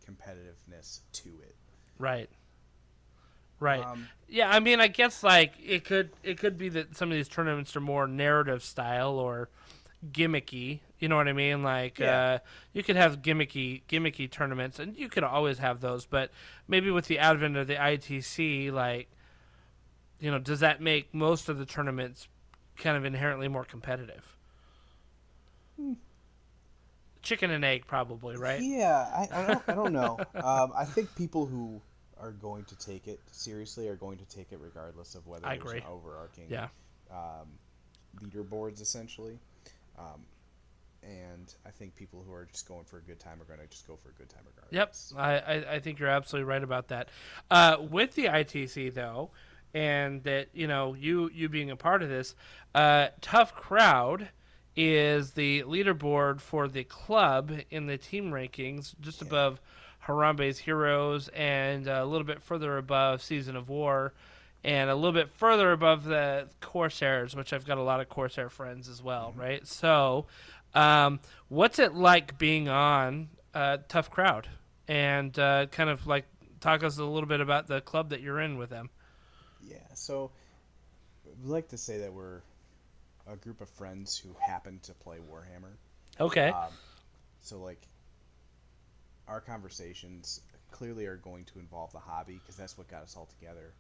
competitiveness to it. right. Right. Um, yeah i mean i guess like it could it could be that some of these tournaments are more narrative style or gimmicky you know what i mean like Yeah. uh you could have gimmicky gimmicky tournaments and you could always have those but maybe with the advent of the itc like you know does that make most of the tournaments kind of inherently more competitive chicken and egg probably right Yeah, I, I don't I don't know. [LAUGHS] um, I think people who are going to take it seriously are going to take it regardless of whether I there's agree. an overarching yeah um, leaderboards essentially. Um, and I think people who are just going for a good time are going to just go for a good time Yep, regardless. I, I, I think you're absolutely right about that. Uh, with the ITC though, and that you know you you being a part of this, uh, tough crowd is the leaderboard for the club in the team rankings, just above Harambe's Heroes and a little bit further above Season of War. And a little bit further above the Corsairs, which I've got a lot of Corsair friends as well, right? So, um, what's it like being on uh, Tough Crowd? And uh, kind of like talk us a little bit about the club that you're in with them. Yeah, so we like to say that we're a group of friends who happen to play Warhammer. Okay. Um, so like our conversations clearly are going to involve the hobby because that's what got us all together.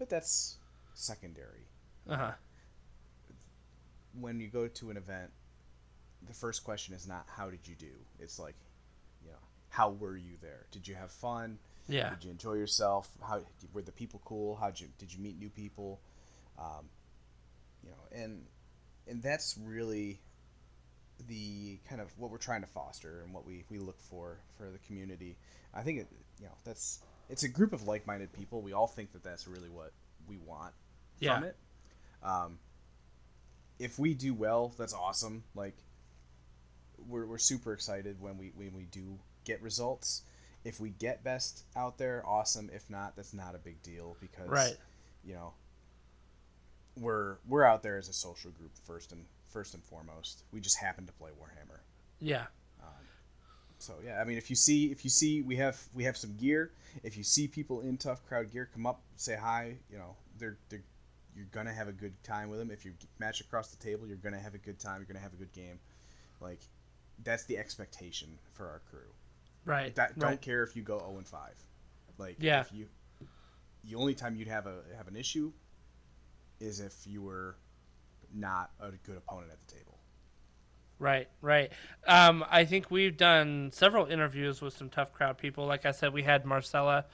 But that's secondary. Uh huh. When you go to an event, the first question is not how did you do? It's like, you know, how were you there? Did you have fun? Yeah. Did you enjoy yourself? How were the people cool? How did you did you meet new people? Um, you know, and and that's really the kind of what we're trying to foster and what we, we look for for the community. I think it, you know that's it's a group of like-minded people. We all think that that's really what we want Yeah. from it. Um, if we do well, that's awesome. Like we're, we're super excited when we when we do get results. If we get best out there, awesome. If not, that's not a big deal because Right. you know we're we're out there as a social group first and first and foremost. We just happen to play Warhammer. Yeah. So yeah, I mean, if you see if you see we have we have some gear. If you see people in tough crowd gear, come up, say hi. You know, they're they're you're gonna have a good time with them. If you match across the table, you're gonna have a good time. You're gonna have a good game. Like that's the expectation for our crew. Right. That, don't care if you go 0 and 5. Like Yeah. if you the only time you'd have a have an issue is if you were not a good opponent at the table. Right, right. Um, I think we've done several interviews with some tough crowd people. Like I said, we had Marcella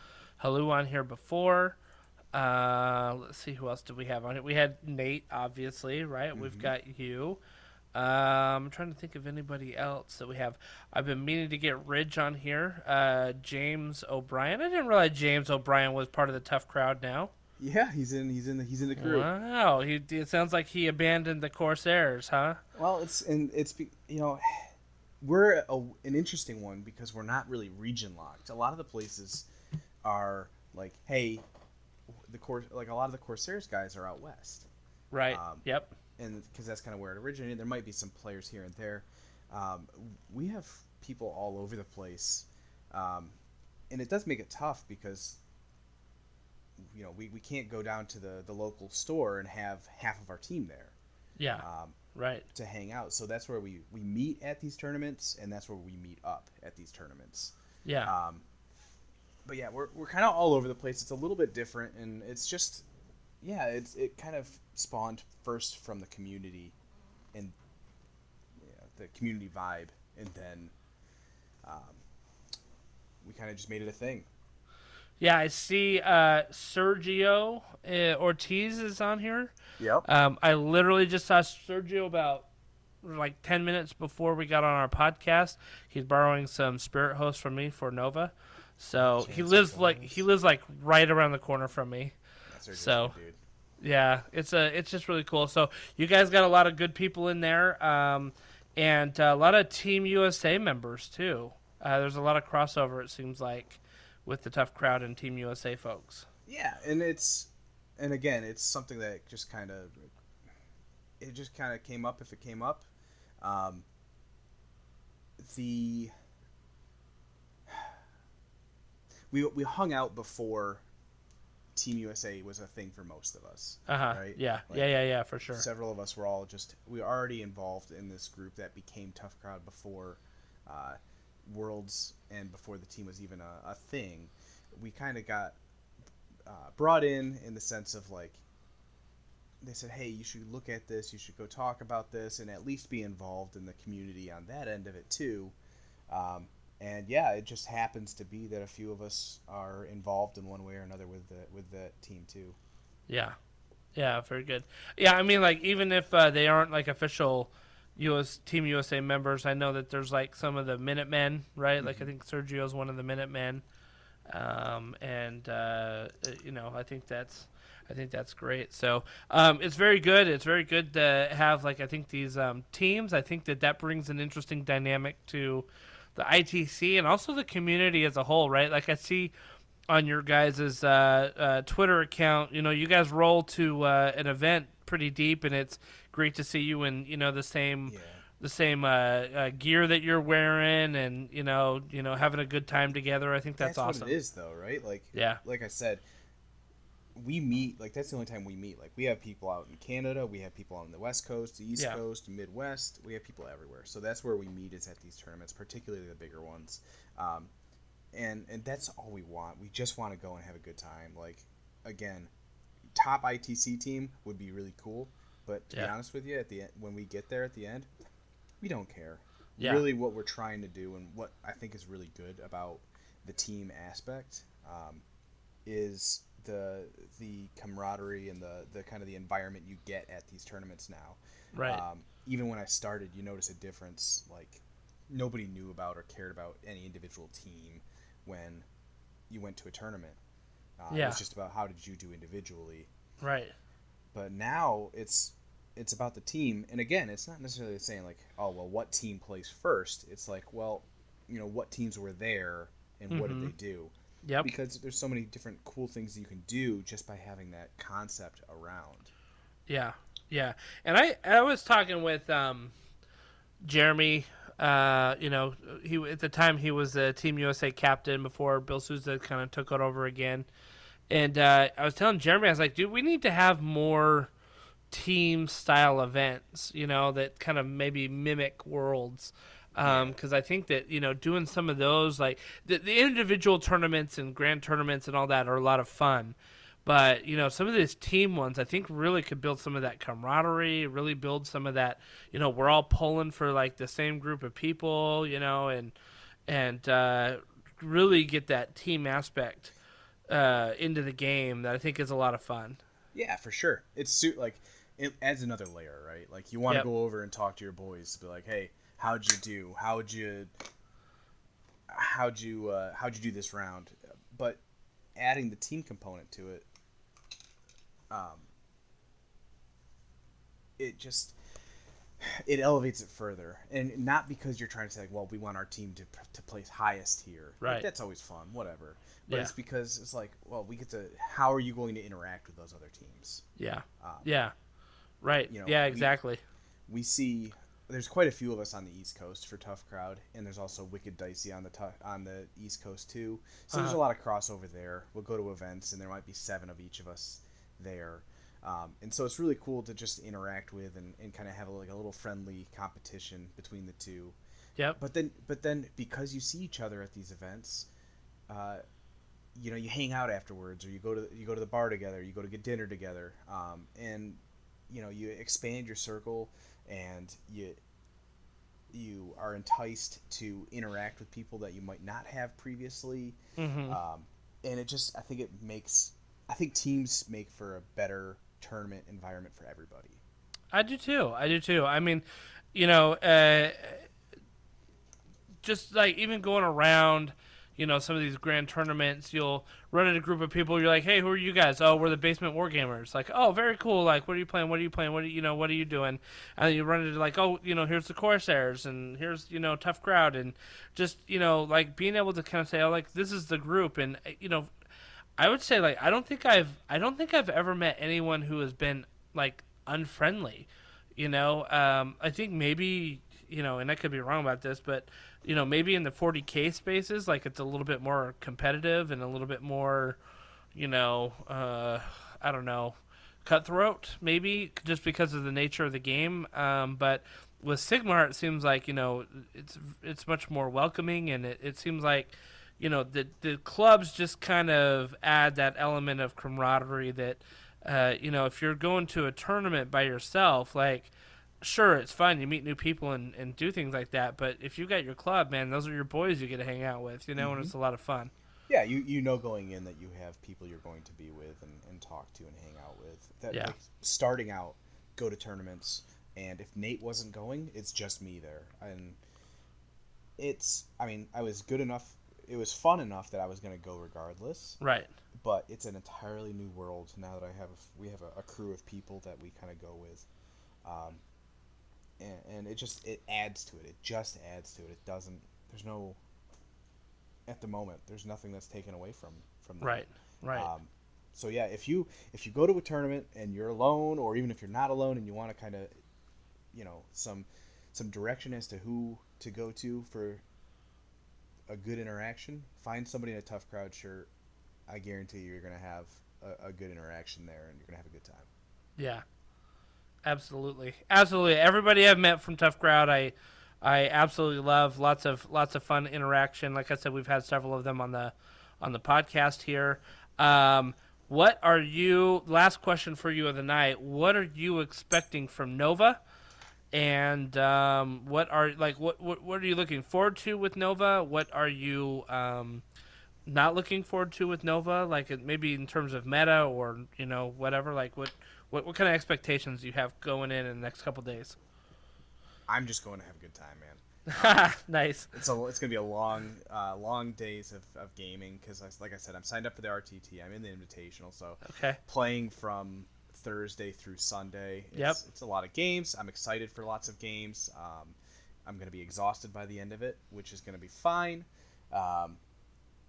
Halou on here before. Uh, let's see who else did we have on it. We had Nate, obviously, right? We've got you. Um, I'm trying to think of anybody else that we have. I've been meaning to get Ridge on here. Uh, James O'Brien. I didn't realize James O'Brien was part of the tough crowd now. Yeah, he's in he's in the he's in the crew. Wow, he, it sounds like he abandoned the Corsairs, huh? Well, it's and it's you know we're a, an interesting one because we're not really region locked. A lot of the places are like, hey, the Cor- like a lot of the Corsairs guys are out west, Right. Um, yep. and because that's kind of where it originated. There might be some players here and there. Um, we have people all over the place, um, and it does make it tough because you know we, we can't go down to the, the local store and have half of our team there. Yeah. Um, right. to hang out. So that's where we, we meet at these tournaments, and that's where we meet up at these tournaments. Yeah. Um, but yeah, we're, we're kind of all over the place. It's a little bit different, and it's just, yeah, it's it kind of spawned first from the community, and yeah, the community vibe, and then um, we kind of just made it a thing. Yeah, I see uh, Sergio uh, Ortiz is on here. Yep. Um, I literally just saw Sergio about like 10 minutes before we got on our podcast. He's borrowing some spirit hosts from me for Nova. So he lives like he lives like right around the corner from me. That's so- dude. Yeah, it's a it's just really cool. So you guys got a lot of good people in there, um, and a lot of Team USA members too. Uh, there's a lot of crossover. It seems like with the tough crowd and Team USA folks. Yeah, and it's and again, it's something that just kind of it just kind of came up if it came up. Um, the we we hung out before Team USA was a thing for most of us. Uh huh. Right? Yeah. Like, yeah. Yeah. Yeah. For sure. Several of us were all just we were already involved in this group that became Tough Crowd before uh, Worlds and before the team was even a, a thing. We kind of got uh, brought in in the sense of like they said, "Hey, you should look at this. You should go talk about this, and at least be involved in the community on that end of it too." Um, and yeah, it just happens to be that a few of us are involved in one way or another with the with the team too. Yeah. Yeah. Very good. Yeah. I mean, like even if uh, they aren't like official US Team USA members, I know that there's like some of the Minutemen, right? Like I think Sergio's one of the Minutemen, um, and uh, you know I think that's I think that's great. So um, it's very good. It's very good to have like I think these um, teams. I think that that brings an interesting dynamic to the ITC and also the community as a whole, right? Like I see on your guys' uh, uh, Twitter account, you know, you guys roll to uh, an event pretty deep, and it's great to see you in you know the same Yeah. the same uh, uh, gear that you're wearing, and you know you know having a good time together. I think that's, awesome. what it is, though, right? Like, Yeah. like I said, we meet. Like that's the only time we meet. Like we have people out in Canada, we have people on the West Coast, the East Yeah. Coast, Midwest. We have people everywhere. So that's where we meet is at these tournaments, particularly the bigger ones. Um, and and that's all we want. We just want to go and have a good time. Like, again, top ITC team would be really cool. But to be honest with you, at the end, when we get there at the end, we don't care. Yeah. Really, what we're trying to do and what I think is really good about the team aspect um, is the the camaraderie and the the kind of the environment you get at these tournaments now. Right. Um, even when I started, you notice a difference. Like nobody knew about or cared about any individual team when you went to a tournament. Uh, It Yeah. was just about how did you do individually. right. But now it's it's about the team, and again, it's not necessarily saying like, oh well, what team plays first. It's like, well, you know, what teams were there and what did they do? Yep. Because there's so many different cool things you can do just by having that concept around. Yeah, yeah. And I I was talking with um, Jeremy. Uh, you know, he at the time he was the Team USA captain before Bill Souza kind of took it over again. And uh, I was telling Jeremy, I was like, dude, we need to have more team style events. You know, that kind of maybe mimic worlds. Because I think that you know doing some of those like the, the individual tournaments and grand tournaments and all that are a lot of fun, but you know, some of these team ones, I think, really could build some of that camaraderie. Really build some of that. You know, we're all pulling for like the same group of people. You know, and and uh, really get that team aspect uh, into the game that I think is a lot of fun. Yeah, for sure. It's suit like it adds another layer, right? Like you want to Yep. go over and talk to your boys, be like, "Hey, how'd you do? How'd you how'd you uh, how'd you do this round?" But adding the team component to it, um, it just it elevates it further, and not because you're trying to say, like, "Well, we want our team to to place highest here." Like, Right. that's always fun, whatever. But Yeah. it's because it's like, well, we get to. How are you going to interact with those other teams? Yeah, Um, yeah, right. you know, yeah, exactly. we see there's quite a few of us on the East Coast for Tough Crowd, and there's also Wicked Dicey on the on the East Coast too. So there's a Uh-huh. lot of crossover there. We'll go to events, and there might be seven of each of us there, um, and so it's really cool to just interact with and, and kind of have a, like a little friendly competition between the two. Yep. But then, but then because you see each other at these events, uh, you know, you hang out afterwards, or you go to you go to the bar together, you go to get dinner together, um, and you know, you expand your circle, and you you are enticed to interact with people that you might not have previously, hmm um, and it just I think it makes I think teams make for a better tournament environment for everybody. I do too. I do too. I mean, you know, uh, just like even going around, you know, some of these grand tournaments, you'll run into a group of people. You're like, "Hey, who are you guys?" Oh, we're the Basement War Gamers. Like, oh, very cool. Like, what are you playing? What are you playing? What are you, know? What are you doing? And you run into like, oh, you know, here's the Corsairs, and here's you know, Tough Crowd, and just you know, like being able to kind of say, oh, like this is the group, and you know, I would say like I don't think I've I don't think I've ever met anyone who has been like unfriendly. You know, um, I think maybe you know, and I could be wrong about this, but you know, maybe in the 40k spaces, like it's a little bit more competitive and a little bit more, you know, uh, I don't know, cutthroat, maybe just because of the nature of the game. Um, but with Sigmar, it seems like you know it's it's much more welcoming, and it, it seems like you know the the clubs just kind of add that element of camaraderie that uh, you know if you're going to a tournament by yourself, like sure it's fun you meet new people and, and do things like that but if you got your club man those are your boys you get to hang out with you know and it's a lot of fun Yeah, you you know going in that you have people you're going to be with and, and talk to and hang out with. That Yeah. like, starting out, go to tournaments, and if Nate wasn't going, it's just me there, and it's I mean I was good enough. It was fun enough that I was going to go regardless. right But it's an entirely new world now that I have we have a, a crew of people that we kind of go with, um, and, and it just it adds to it. It just adds to it. It doesn't. There's no. At the moment, there's nothing that's taken away from from that. right right Um, so yeah, if you if you go to a tournament and you're alone, or even if you're not alone and you want to kind of, you know, some some direction as to who to go to for a good interaction, find somebody in a tough crowd shirt. I guarantee you, you're gonna have a, a good interaction there, and you're gonna have a good time. Yeah, absolutely, absolutely. Everybody I've met from Tough Crowd, I, I absolutely love. Lots of lots of fun interaction. Like I said, we've had several of them on the, on the podcast here. Um, what are you? Last question for you of the night. What are you expecting from Nova? And um, what are like what, what what are you looking forward to with Nova? What are you um, not looking forward to with Nova? Like maybe in terms of meta or you know whatever. Like what what, what kind of expectations do you have going in in the next couple days? I'm just going to have a good time, man. [LAUGHS] nice. It's a it's gonna be a long uh, long days of, of gaming because like I said, I'm signed up for the RTT. I'm in the Invitational, so Okay. playing from Thursday through Sunday. It's, Yep. it's a lot of games. I'm excited for lots of games. Um, I'm gonna be exhausted by the end of it, which is gonna be fine. Um,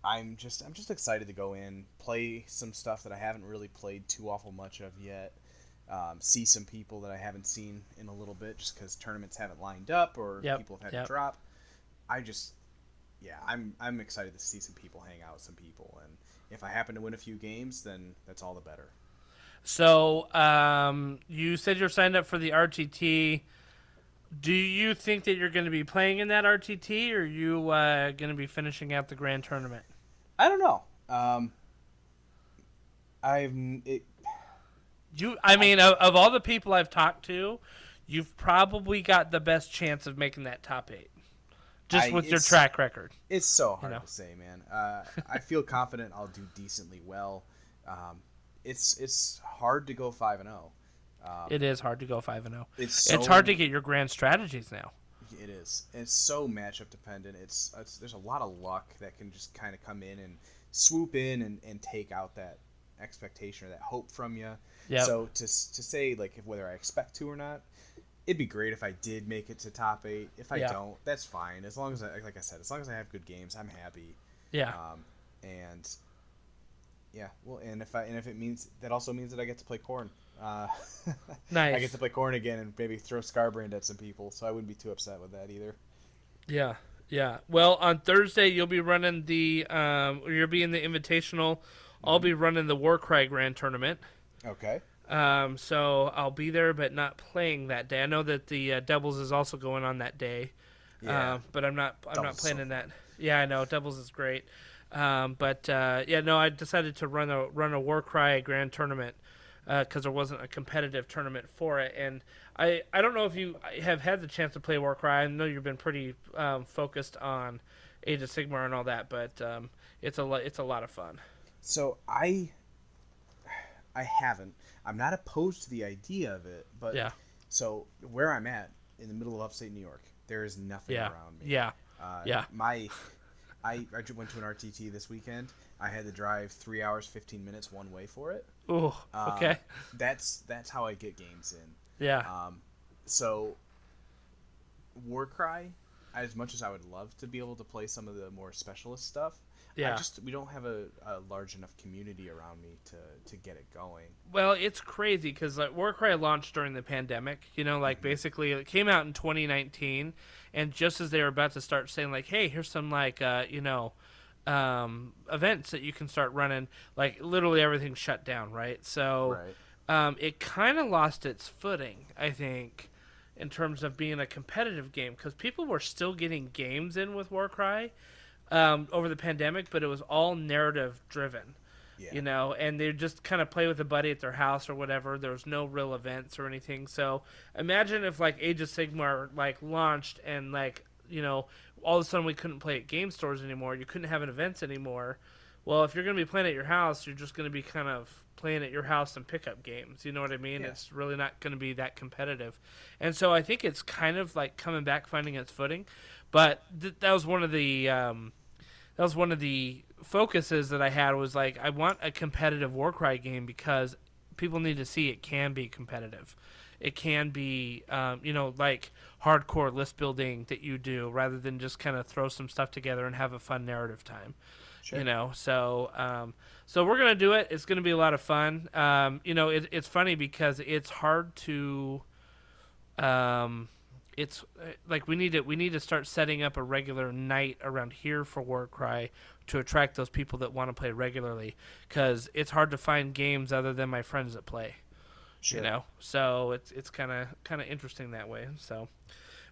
I'm just I'm just excited to go in, play some stuff that I haven't really played too awful much of yet. Um, see some people that I haven't seen in a little bit, just because tournaments haven't lined up or Yep, people have had yep. to drop. I just, yeah, I'm I'm excited to see some people hang out with some people, and if I happen to win a few games, then that's all the better. So um, you said you're signed up for the RTT. Do you think that you're going to be playing in that RTT, or are you uh, going to be finishing out the grand tournament? I don't know. Um, I've it, You, I mean, of, of all the people I've talked to, you've probably got the best chance of making that top eight, just I- with your track record. it's so hard know. to say, man. Uh, I feel confident I'll do decently well. Um, it's it's hard to go five and zero. Um, It is hard to go five and zero. it's so, It's hard to get your grand strategies now. It is. It's so matchup dependent. It's, it's there's a lot of luck that can just kind of come in and swoop in and, and take out that expectation or that hope from you. Yep. So to to say like if whether I expect to or not, it'd be great if I did make it to top eight. If I Yeah. don't, that's fine. As long as I like I said, as long as I have good games, I'm happy. Yeah. Um, and yeah, well, and if I and if it means that also means that I get to play Khorne. Uh, Nice. [LAUGHS] I get to play Khorne again and maybe throw Skarbrand at some people, so I wouldn't be too upset with that either. Yeah, yeah. Well, on Thursday you'll be running the um, you'll be in the Invitational. I'll be running the Warcry Grand Tournament. Okay. Um, so I'll be there, but not playing that day. I know that the uh, Devils is also going on that day. Yeah. Uh, but I'm not. I'm not Doubles playing so that. Yeah, I know Devils is great. Um, but uh, yeah, no, I decided to run a run a Warcry Grand Tournament because there wasn't a competitive tournament for it, and I I don't know if you have had the chance to play Warcry. I know you've been pretty um, focused on Age of Sigmar and all that, but um, it's a lo- it's a lot of fun. So I, I haven't. I'm not opposed to the idea of it, but Yeah, So where I'm at in the middle of upstate New York, there is nothing yeah, around me. yeah, Uh, yeah. My, I I went to an RTT this weekend. I had to drive three hours fifteen minutes one way for it. Ooh, Um, okay, That's that's how I get games in. yeah, Um, so Warcry, as much as I would love to be able to play some of the more specialist stuff, yeah. I just we don't have a, a large enough community around me to to get it going. Well, it's crazy because like Warcry launched during the pandemic. You know, like basically it came out in 2019, and just as they were about to start saying like, "Hey, here's some like uh, you know um, events that you can start running," like literally everything shut down. Right. So um, it kind of lost its footing, I think, in terms of being a competitive game because people were still getting games in with Warcry um, over the pandemic, but it was all narrative driven Yeah. you know, and they just kind of play with a buddy at their house or whatever. There's no real events or anything. So imagine if like Age of Sigmar like launched and like you know all of a sudden we couldn't play at game stores anymore. You couldn't have an events anymore. Well, if you're going to be playing at your house, you're just going to be kind of playing at your house and pickup games. You know what I mean? Yeah. It's really not going to be that competitive. And so I think it's kind of like coming back, finding its footing. But th- that was one of the um, that was one of the focuses that I had was like I want a competitive Warcry game because people need to see it can be competitive. It can be, um, you know, like hardcore list building that you do, rather than just kind of throw some stuff together and have a fun narrative time. Sure. You know, so um, so we're gonna do it. It's gonna be a lot of fun. Um, you know, it, it's funny because it's hard to um, it's uh, like we need to we need to start setting up a regular night around here for Warcry to attract those people that want to play regularly because it's hard to find games other than my friends that play Sure. you know so it's it's kind of kind of interesting that way so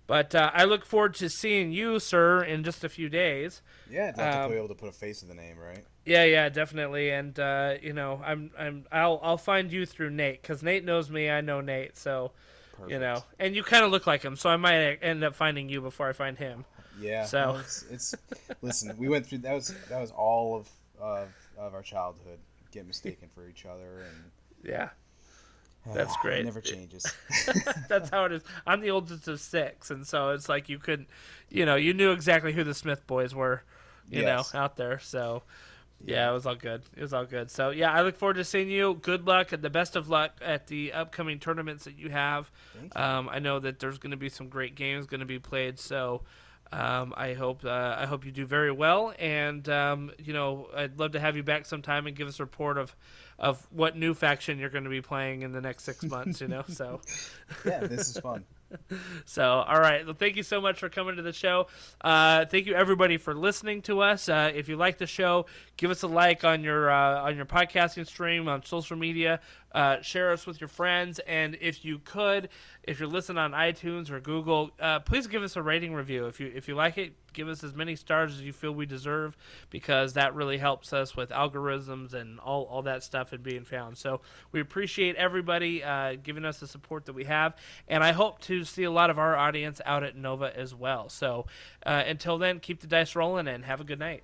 but uh, i look forward to seeing you sir in just a few days Yeah, I'd Um, to be able to put a face to the name, right? yeah yeah definitely and uh, you know i'm i'm i'll i'll find you through nate because nate knows me i know nate so you know and you kind of look like him so i might end up finding you before i find him Yeah. So- no, it's, it's listen. We went through that was that was all of of, of our childhood. Get mistaken for each other, and Yeah. Oh, That's great. It never changes. [LAUGHS] [LAUGHS] That's how it is. I'm the oldest of six, and so it's like you couldn't, you know, you knew exactly who the Smith boys were, you Yes. know, out there. So, yeah, it was all good. It was all good. So, yeah, I look forward to seeing you. Good luck and the best of luck at the upcoming tournaments that you have. You. Um, I know that there's going to be some great games going to be played. So, um, I hope uh, I hope you do very well, and um, you know I'd love to have you back sometime and give us a report of of what new faction you're going to be playing in the next six months. You know, so. [LAUGHS] yeah, this is fun. [LAUGHS] So, all right. Well, thank you so much for coming to the show. Uh, thank you everybody for listening to us. Uh, if you like the show, give us a like on your uh, on your podcasting stream on social media. Uh, share us with your friends, and if you could, if you're listening on iTunes or Google, uh, please give us a rating review. If you if you like it, give us as many stars as you feel we deserve, because that really helps us with algorithms and all all that stuff and being found. So we appreciate everybody uh, giving us the support that we have, and I hope to see a lot of our audience out at Nova as well. So uh, until then, keep the dice rolling and have a good night.